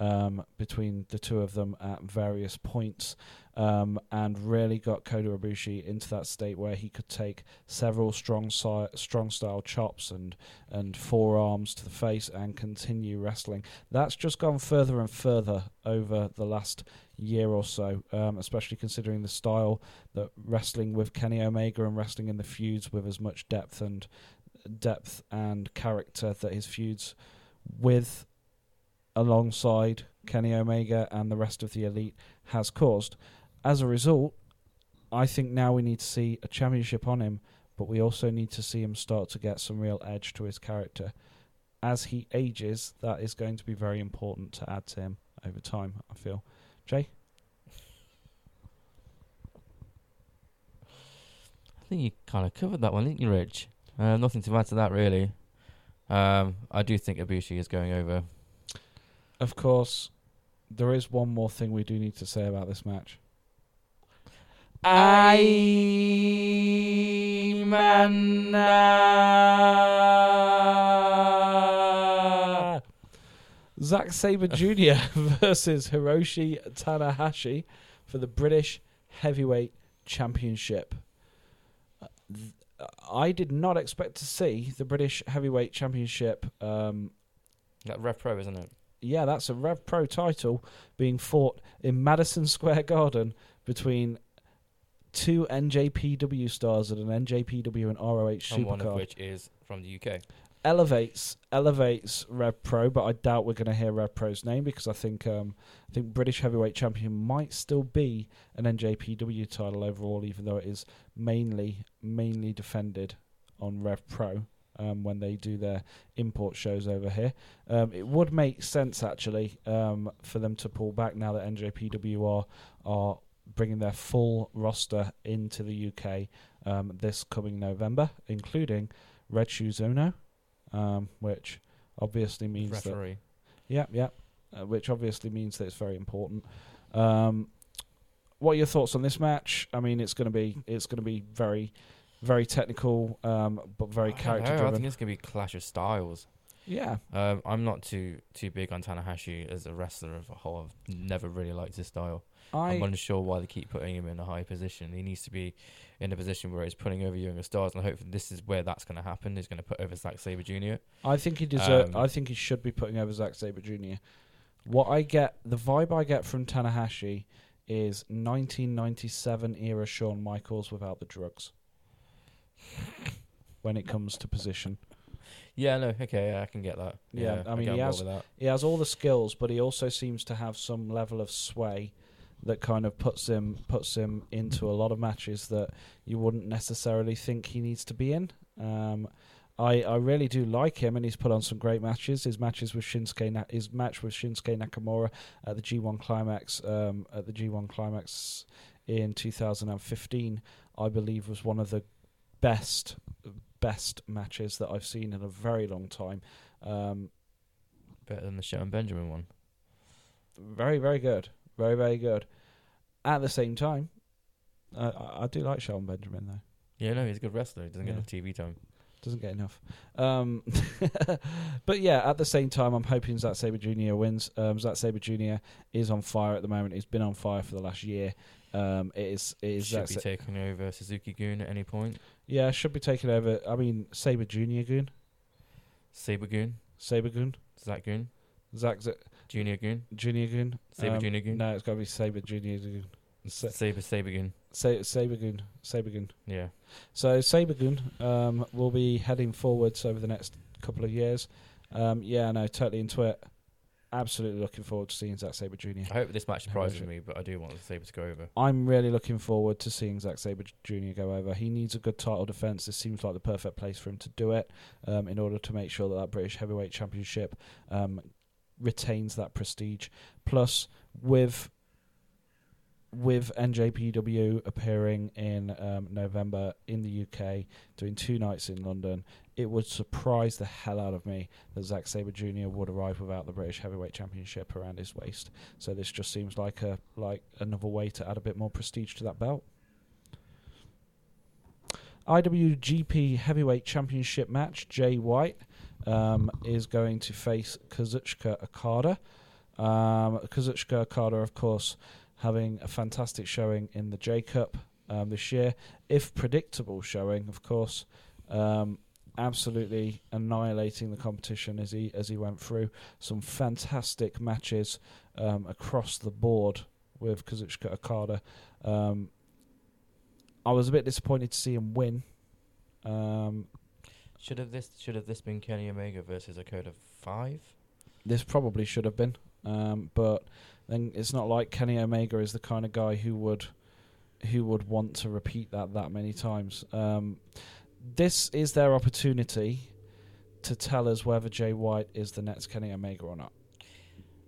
um, between the two of them at various points, um, and really got Kota Ibushi into that state where he could take several strong si- strong style chops and and forearms to the face and continue wrestling. That's just gone further and further over the last year or so, um, especially considering the style that wrestling with Kenny Omega and wrestling in the feuds with as much depth and depth and character that his feuds with alongside Kenny Omega and the rest of the elite has caused. As a result, I think now we need to see a championship on him, but we also need to see him start to get some real edge to his character. As he ages, that is going to be very important to add to him over time, I feel. Jay? I think you kind of covered that one, didn't you, Rich? Uh, nothing to add to that, really. Um, I do think Ibushi is going over. Of course, there is one more thing we do need to say about this match. I Zack Sabre Jr. versus Hiroshi Tanahashi for the British Heavyweight Championship. Uh, I did not expect to see the British Heavyweight Championship. Um, That Rev Pro, isn't it? Yeah, that's a Rev Pro title being fought in Madison Square Garden between two NJPW stars at an NJPW and ROH And one of Supercard. which is from the UK. Elevates elevates Rev Pro, but I doubt we're going to hear Rev Pro's name because I think um, I think British Heavyweight Champion might still be an NJPW title overall, even though it is mainly mainly defended on Rev Pro um, when they do their import shows over here. Um, it would make sense actually um, for them to pull back now that NJPW are are bringing their full roster into the UK um, this coming November, including Red Shoes Unno, um, which obviously means that Referee. yeah, yeah. Uh, which obviously means that it's very important. Um, what are your thoughts on this match? I mean, it's going to be it's going to be very, very technical, um, but very character know, I think it's gonna be clash of styles. Yeah, Um, I'm not too too big on Tanahashi as a wrestler as a whole. I've never really liked his style. I I'm unsure why they keep putting him in a high position. He needs to be in a position where he's putting over younger stars, and hopefully this is where that's going to happen. He's going to put over Zack Sabre Jr. I think he deserve. Um, I think he should be putting over Zack Sabre Jr. What I get, the vibe I get from Tanahashi is 1997 era Shawn Michaels without the drugs. When it comes to position, Yeah, no, okay, yeah, I can get that. Yeah, I mean, he has- he has all the skills, but he also seems to have some level of sway that kind of puts him puts him into a lot of matches that you wouldn't necessarily think he needs to be in. Um, I I really do like him, and he's put on some great matches. His matches with Shinsuke, Na- his match with Shinsuke Nakamura at the G1 Climax, um, at the G1 Climax in 2015, I believe was one of the best best matches that I've seen in a very long time. Um, Better than the Shelton Benjamin one. very very good, very very good. At the same time, uh, I, I do like Shelton Benjamin though. Yeah, no, he's a good wrestler. He doesn't Yeah. get enough TV time. Doesn't get enough. Um, but yeah, at the same time, I'm hoping Zack Sabre Jr. wins. Um, Zack Sabre Jr. is on fire at the moment. He's been on fire for the last year. Um, it is it is Should Zack be Sa- taking over Suzuki Goon at any point. Yeah should be taking over. I mean Sabre Jr. Goon, Sabre Goon, Sabre Goon, Zach Goon, Zack Z- Junior Goon, Junior Goon, Sabre Um, Junior Goon, No, it's got to be Sabre Junior Goon. Sa- Sabre Sabre Goon. Sa- Sabre Goon, Sabre Goon. Yeah, So Sabergoon um, will be heading forwards over the next couple of years. Um, yeah, no, totally into it. Absolutely looking forward to seeing Zack Sabre Jr. I hope this match surprises me, but I do want the Sabre to go over. I'm really looking forward to seeing Zack Sabre Jr. go over. He needs a good title defense. This seems like the perfect place for him to do it um, in order to make sure that that British Heavyweight Championship um, retains that prestige. Plus, with with NJPW appearing in um, November in the UK, doing two nights in London, it would surprise the hell out of me that Zack Sabre Jr. would arrive without the British Heavyweight Championship around his waist. So this just seems like a like another way to add a bit more prestige to that belt. IWGP Heavyweight Championship match. Jay White um, is going to face Kazuchika Okada. Um, Kazuchika Okada, of course, having a fantastic showing in the J Cup um, this year, if predictable showing, of course. Um, absolutely annihilating the competition as he as he went through some fantastic matches um, across the board with Kazuchika Okada. Um, I was a bit disappointed to see him win. Um, Should have this should have this been Kenny Omega versus Okada five? this probably should have been, um, but then it's not like Kenny Omega is the kind of guy who would who would want to repeat that that many times. Um, this is their opportunity to tell us whether Jay White is the next Kenny Omega or not.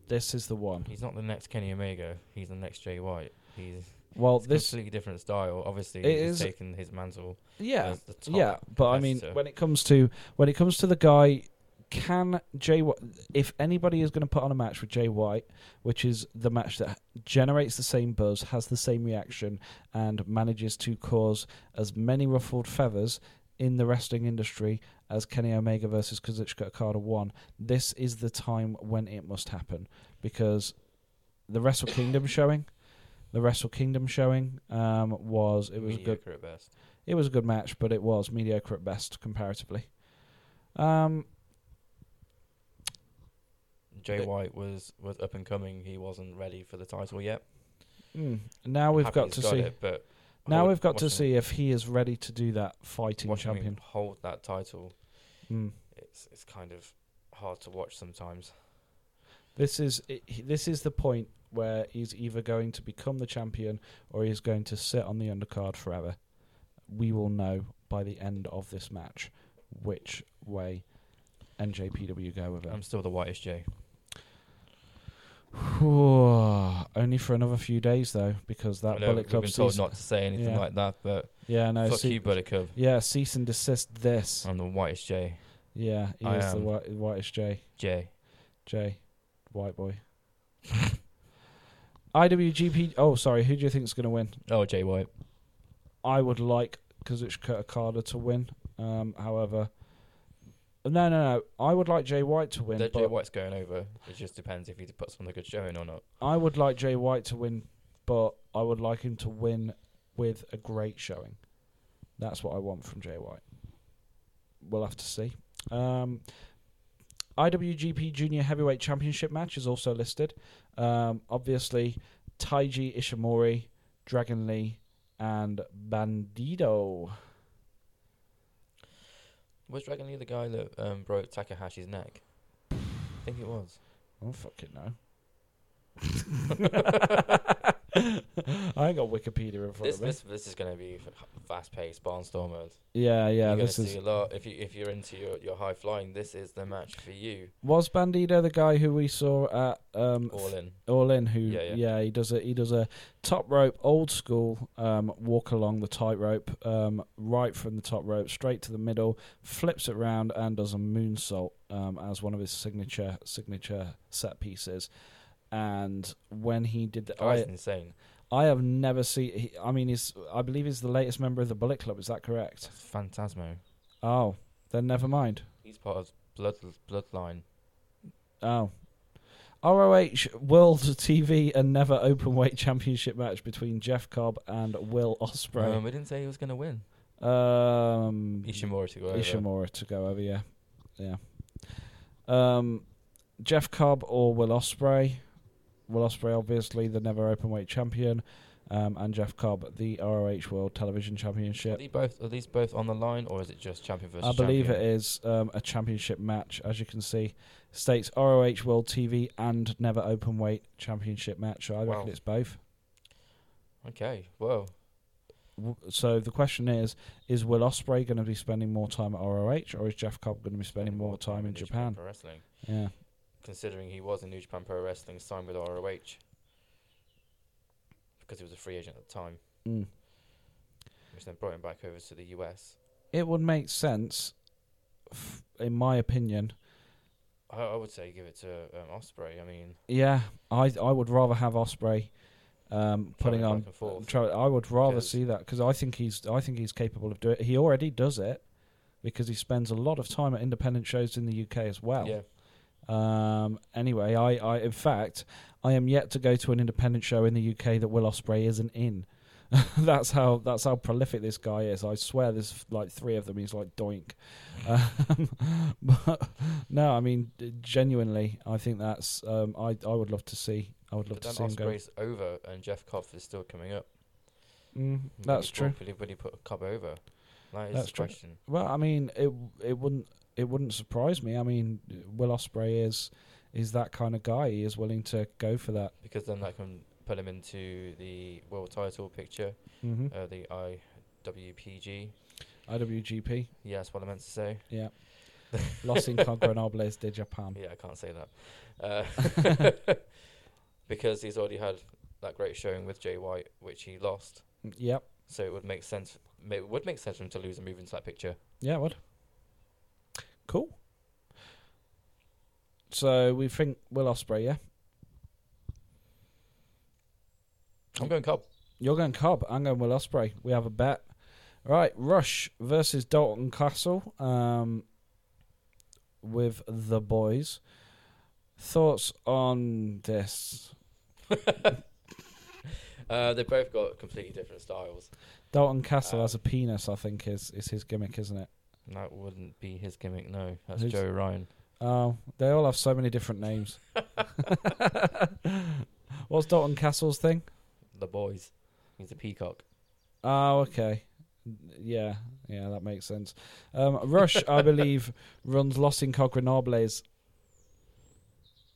This is the one. He's not the next Kenny Omega. He's the next Jay White. He's Well, it's a this completely different style. Obviously, It he's is- taken his mantle. yeah, the top yeah, but I mean, when it comes to when it comes to the guy, can Jay White? If anybody is going to put on a match with Jay White, which is the match that generates the same buzz, has the same reaction, and manages to cause as many ruffled feathers in the wrestling industry as Kenny Omega versus Kazuchika Okada won, this is the time when it must happen because the Wrestle Kingdom showing. The Wrestle Kingdom showing um, was it was a good at best. it was a good match, but it was mediocre at best comparatively. Um, Jay It- White was was up and coming. He wasn't ready for the title yet. mm, now we've got to see. it, but now hold- we've got to see if he is ready to do that fighting champion. hold that title. Mm. It's it's kind of hard to watch sometimes. This is this is the point where he's either going to become the champion or he's going to sit on the undercard forever. We will know by the end of this match which way NJPW go with it. I'm still the whitest Jay. Only for another few days though, because that know Bullet we've Club been told not to say anything Yeah. like that, but yeah, no, fuck see- you, Bullet Club. Yeah, cease and desist this. I'm the whitest J. Yeah, he I is the white, whitest J. J. J. White boy. IWGP. Oh, sorry. Who do you think is going to win? Oh, Jay White. I would like Kazuchika Okada to win. Um, however, no, no, no. I would like Jay White to win. That but Jay White's going over. It just depends if he puts on a good showing or not. I would like Jay White to win, but I would like him to win with a great showing. That's what I want from Jay White. We'll have to see. Um, IWGP Junior Heavyweight Championship match is also listed. Um, obviously, Taiji Ishimori, Dragon Lee, and Bandido. Was Dragon Lee the guy that um, broke Takahashi's neck? I think it was. Oh fucking no. I ain't got Wikipedia in front This, of me. this this is going to be fast paced barnstormers. yeah, yeah. you're This is a lot. If you if you're into your, your high flying, this is the match for you. was Bandido the guy who we saw at um, All in. All in who Yeah, yeah. he does a he does a top rope old school um, walk along the tightrope um, right from the top rope straight to the middle flips it round and does a moonsault um, as one of his signature signature set pieces and when he did the, Guy's I, insane. I have never seen he, I mean he's I believe he's the latest member of the Bullet Club is that correct Phantasmo. oh then never mind He's part of Blood Bloodline. Oh. ROH World TV and Never Openweight Championship match between Jeff Cobb and Will Ospreay. Um, we didn't say he was going to win. Um, Ishimori to go over. Ishimura to go over, yeah, yeah. Um, Jeff Cobb or Will Ospreay. Will Ospreay, obviously, the Never Openweight champion, um, and Jeff Cobb, the ROH World Television Are, Championship. they both, are these both on the line, or is it just champion versus champion? I believe champion? it is um, a championship match, as you can see. States ROH World TV and Never Openweight Championship match. So I reckon it's both. Okay, well, So the question is: Is Will Ospreay going to be spending more time at ROH, or is Jeff Cobb going to be spending more time in New Japan? Wrestling, Yeah. Considering he was in New Japan Pro Wrestling, signed with ROH because he was a free agent at the time, Mm. which then brought him back over to the US. It would make sense, f- in my opinion. I, I would say give it to um, Ospreay. I mean, Yeah, I I would rather have Ospreay um, putting on. back and forth. Try, I would rather see that because I think he's I think he's capable of doing. it. He already does it because he spends a lot of time at independent shows in the UK as well. yeah, Um, anyway, I, I in fact I am yet to go to an independent show in the UK that Will Ospreay isn't in. that's how that's how prolific this guy is. I swear, there's like three of them. He's like doink. Um, but no, I mean genuinely, I think that's um, I I would love to see. I would love but to see him go. Ospreay's over, and Jeff Cobb is still coming up. Mm, that's true. Will, he, put Cobb over? That is That's the true. Well, I mean, it it wouldn't it wouldn't surprise me. I mean, Will Ospreay is is that kind of guy. He is willing to go for that. Because then that can put him into the world title picture, hmm uh, the IWPG. IWGP. Yeah, that's what I meant to say. Yeah. Los Incongranables de Japan. Yeah, I can't say that. Uh, because he's already had that great showing with Jay White, which he lost. Yep. So it would make sense. It would make sense for him to lose and move into that picture. Yeah, it would. Cool. So we think Will Ospreay, yeah? I'm going Cobb. You're going Cobb. I'm going Will Ospreay. We have a bet. Right, Rush versus Dalton Castle um, with the boys. Thoughts on this? Uh, they both got completely different styles. Dalton Castle Um, has a penis, I think, is, is his gimmick, isn't it? That wouldn't be his gimmick, no. That's Who's- Joe Ryan. Oh, they all have so many different names. What's Dalton Castle's thing? The boys. He's a peacock. Oh, okay. Yeah, yeah, that makes sense. Um, Rush, I believe, runs Los Incongranables.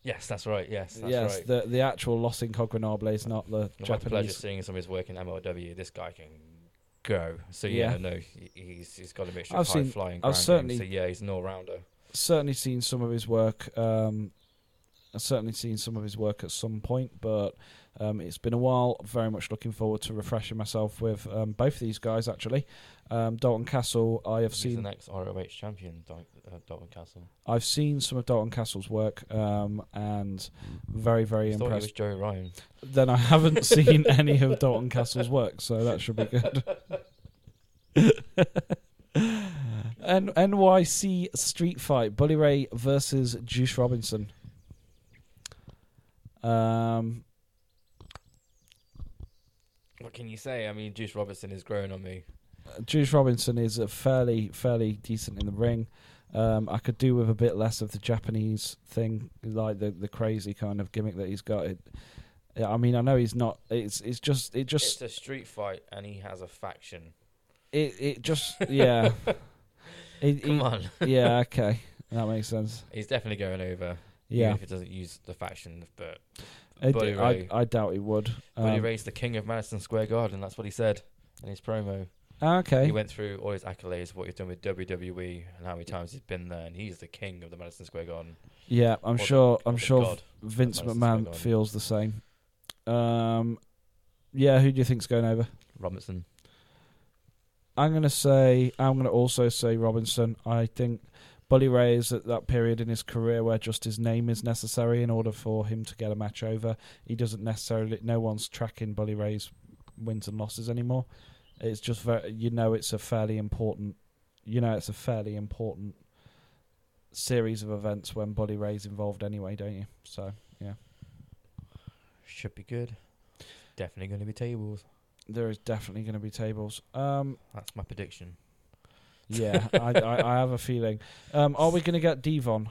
Yes, that's right. Yes, that's yes, right. the the actual Los Incongranables, not the I've had the pleasure Japanese. seeing some of his work in MLW. This guy can go. So Yeah. yeah, no, he, he's he's got a mixture I've of high seen- flying. I've certainly- So yeah, he's an all rounder. Certainly seen some of his work. Um, I've certainly seen some of his work at some point, but Um, it's been a while. Very much looking forward to refreshing myself with um, both of these guys. Actually, um, Dalton Castle. I have He's the seen. next ROH champion, Dal- uh, Dalton Castle. I've seen some of Dalton Castle's work, um, and very very I he was impressed. Joey Ryan. Then I haven't seen any of Dalton Castle's work, so that should be good. N- NYC Street Fight: Bully Ray versus Juice Robinson. Um, What can you say? I mean, Juice Robinson is growing on me. Juice Robinson is a fairly fairly decent in the ring. Um, I could do with a bit less of the Japanese thing, like the the crazy kind of gimmick that he's got. It, I mean, I know he's not. It's it's just it just it's a street fight, and he has a faction. it it just yeah. It- Come it- on, yeah, okay, that makes sense. he's definitely going over. Yeah, even if it doesn't use the faction, but I, Bully Ray. I doubt he would. Um, Ray's the king of Madison Square Garden. That's what he said in his promo. okay, He went through all his accolades, what he's done with WWE, and how many times he's been there, and he's the king of the Madison Square Garden. yeah, I'm Or sure. or I'm sure god. Vince McMahon feels the same. Um, yeah, who do you think's going over? Robinson. I'm gonna say I'm gonna also say Robinson. I think Bully Ray is at that period in his career where just his name is necessary in order for him to get a match over. He doesn't necessarily. No one's tracking Bully Ray's wins and losses anymore. It's just very, you know, it's a fairly important. You know, it's a fairly important series of events when Bully Ray's involved anyway, don't you? So yeah, Should be good. Definitely going to be tables. there is definitely going to be tables. Um, That's my prediction. Yeah, I, I, I have a feeling. Um, are we going to get Devon?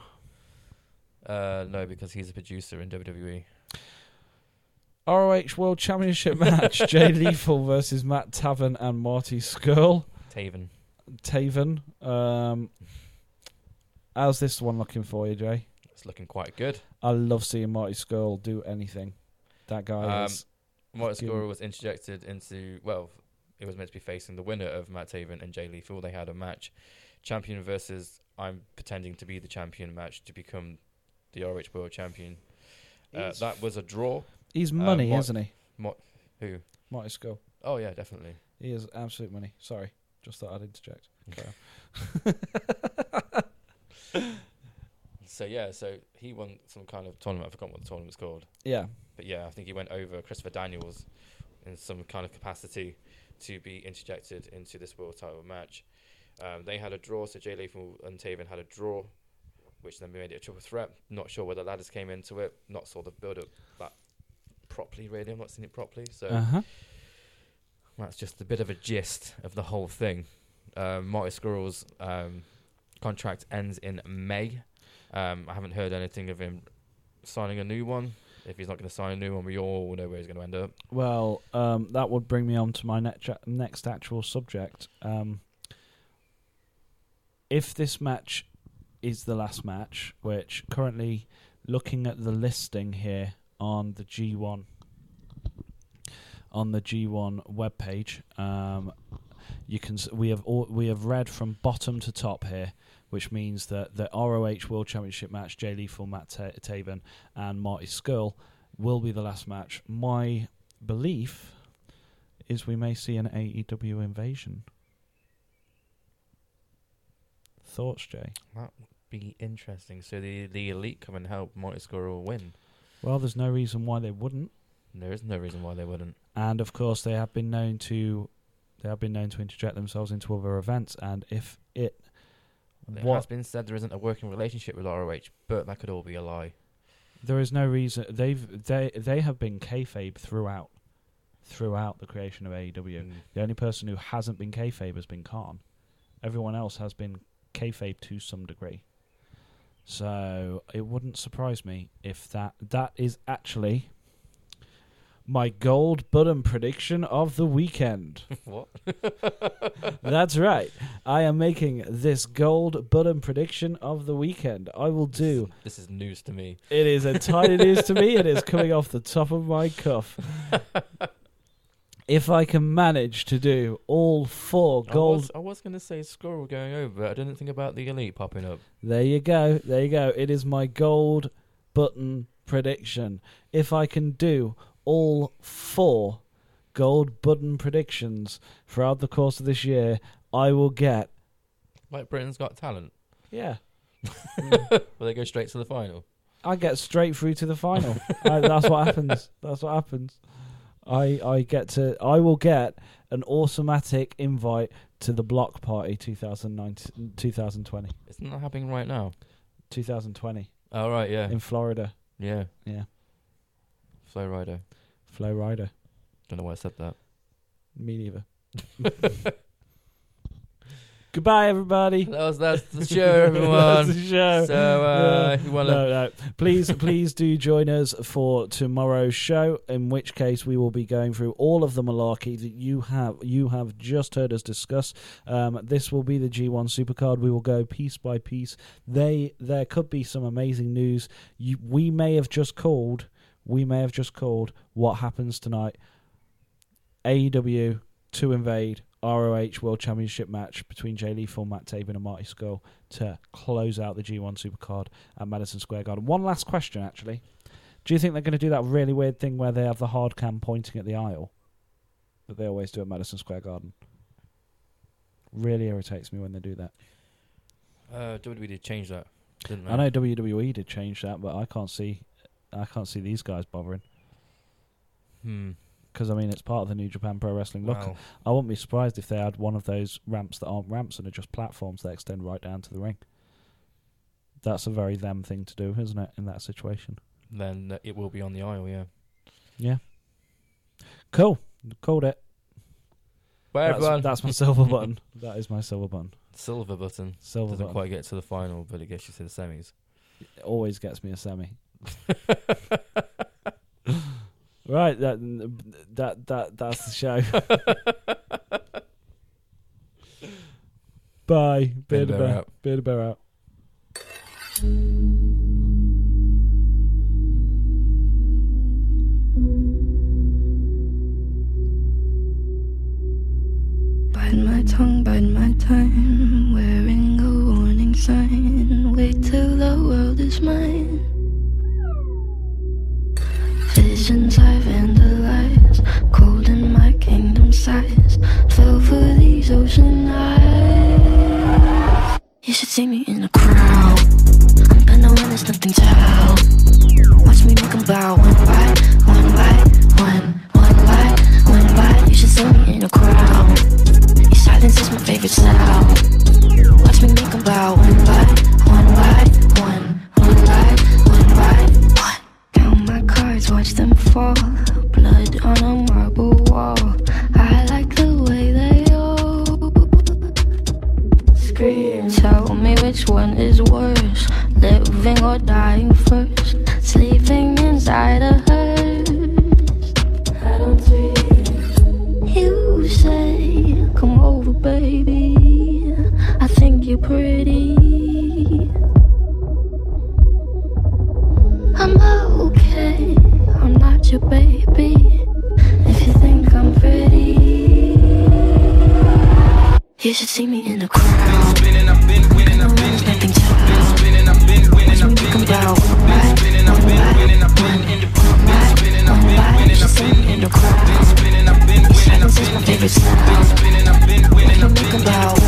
Uh, no, because he's a producer in. WWE. ROH World Championship match: Jay Lethal versus Matt Taven and Marty Scurll. Taven. Taven. Um, how's this one looking for you, Jay? It's looking quite good. I love seeing Marty Scurll do anything. That guy Um, is. Fucking- Scorer was interjected into, well, it was meant to be facing the winner of Matt Taven and Jay Lethal. They had a match. Champion versus I'm pretending to be the champion match to become the ROH World Champion. Uh, that was a draw. He's uh, money, Mar- isn't he? Who? Marty Scurll. Oh, yeah, definitely. He is absolute money. Sorry, just thought I'd interject. So, yeah, so he won some kind of tournament. I forgot what the tournament's called. Yeah. But yeah, I think he went over Christopher Daniels in some kind of capacity to be interjected into this world title match. Um, they had a draw, so Jay Lethal and Taven had a draw, which then made it a triple threat. Not sure where the ladders came into it. Not saw the build up that properly. Really, I've not seen it properly. So Uh huh. that's just a bit of a gist of the whole thing. Um, Marty Squirrel's um, contract ends in May. Um, I haven't heard anything of him signing a new one. If he's not going to sign a new one, we all know where he's going to end up. Well, um, that would bring me on to my next next actual subject. Um, if this match is the last match, which currently looking at the listing here on the G1 on the G1 webpage, um, you can we have all, we have read from bottom to top here, which means that the ROH World Championship match, Jay Lethal, Matt Ta- Taven, and Marty Scurll will be the last match. My belief is we may see an AEW invasion. Thoughts, Jay? That would be interesting. So the the elite come and help Marty Squirrel win. Well, there's no reason why they wouldn't. There is no reason why they wouldn't. And of course, they have been known to they have been known to interject themselves into other events. And if it It has been said there isn't a working relationship with ROH, but that could all be a lie. there is no reason they've they they have been kayfabe throughout throughout the creation of AEW. Mm. The only person who hasn't been kayfabe has been Khan. Everyone else has been kayfabe to some degree. So it wouldn't surprise me if that that is actually my gold button prediction of the weekend. what? That's right. I am making this gold button prediction of the weekend. I will do. This is news to me. It is entirely news to me. It is coming off the top of my cuff. If I can manage to do all four I gold was, I was going to say Squirrel going over, but I didn't think about the elite popping up. There you go. There you go. It is my gold button prediction. If I can do all four gold button predictions throughout the course of this year, I will get. Like Britain's Got Talent. Yeah. Will they go straight to the final? I get straight through to the final. I, that's what happens. That's what happens. I I get to I will get an automatic invite to the block party 2019 2020 Isn't that happening right now? 2020 Oh, right, yeah. in Florida. yeah. Yeah. Flow Rider. Flow Rider. Don't know why I said that. Me neither. Goodbye, everybody. That was that's the show, everyone. That's the show. So, uh, Yeah. if you want to No, no. Please, please do join us for tomorrow's show. In which case, we will be going through all of the malarkey that you have you have just heard us discuss. Um, this will be the G1 Supercard. We will go piece by piece. They there could be some amazing news. You, we may have just called. We may have just called what happens tonight. AEW to invade ROH World Championship match between Jay Lethal, Matt Taven, and Marty Scurll to close out the G1 Supercard at Madison Square Garden. One last question, actually. Do you think they're going to do that really weird thing where they have the hard cam pointing at the aisle that they always do at Madison Square Garden? Really irritates me when they do that. Uh, WWE did change that, didn't they? I know WWE did change that, but I can't see, I can't see these guys bothering Hmm. because I mean it's part of the New Japan Pro Wrestling. Look, Wow. I wouldn't be surprised if they had one of those ramps that aren't ramps and are just platforms that extend right down to the ring. That's a very them thing to do, isn't it? In that situation. Then it will be on the aisle, yeah. Yeah. Cool. Called it. Bye, That's, everyone. that's my silver button. That is my silver button. Silver button. Silver Doesn't button. quite get to the final, but it gets you to the semis. It always gets me a semi. Right. That that that that's the show. Bye. Beard Bear bear out. Beard bear out. Bite my tongue, bite my time, wearing a warning sign. Wait till the world is mine. I cold in my kingdom size. Fell for these ocean eyes. You should see me in a crowd. I'm gonna nothing to help. Watch me make 'em bow one by one by one, one by one by. You should see me in a crowd. Your silence is my favorite sound. Watch me make 'em bow one by one by fall. Blood on a marble wall. I like the way they all scream. Tell me which one is worse, living or dying first. Sleeping inside a hearse. I don't dream. You say, come over, baby. I think you're pretty. Baby. If you think I'm pretty, you should see me in the crowd. Spinning, I've been winning, I've been spinning, I've been winning, I've been One by spinning, I've been winning, I've been in the spinning, I've been winning, I've been crowd. spinning, I've been winning, I've been spinning, I've been winning, I've been in the One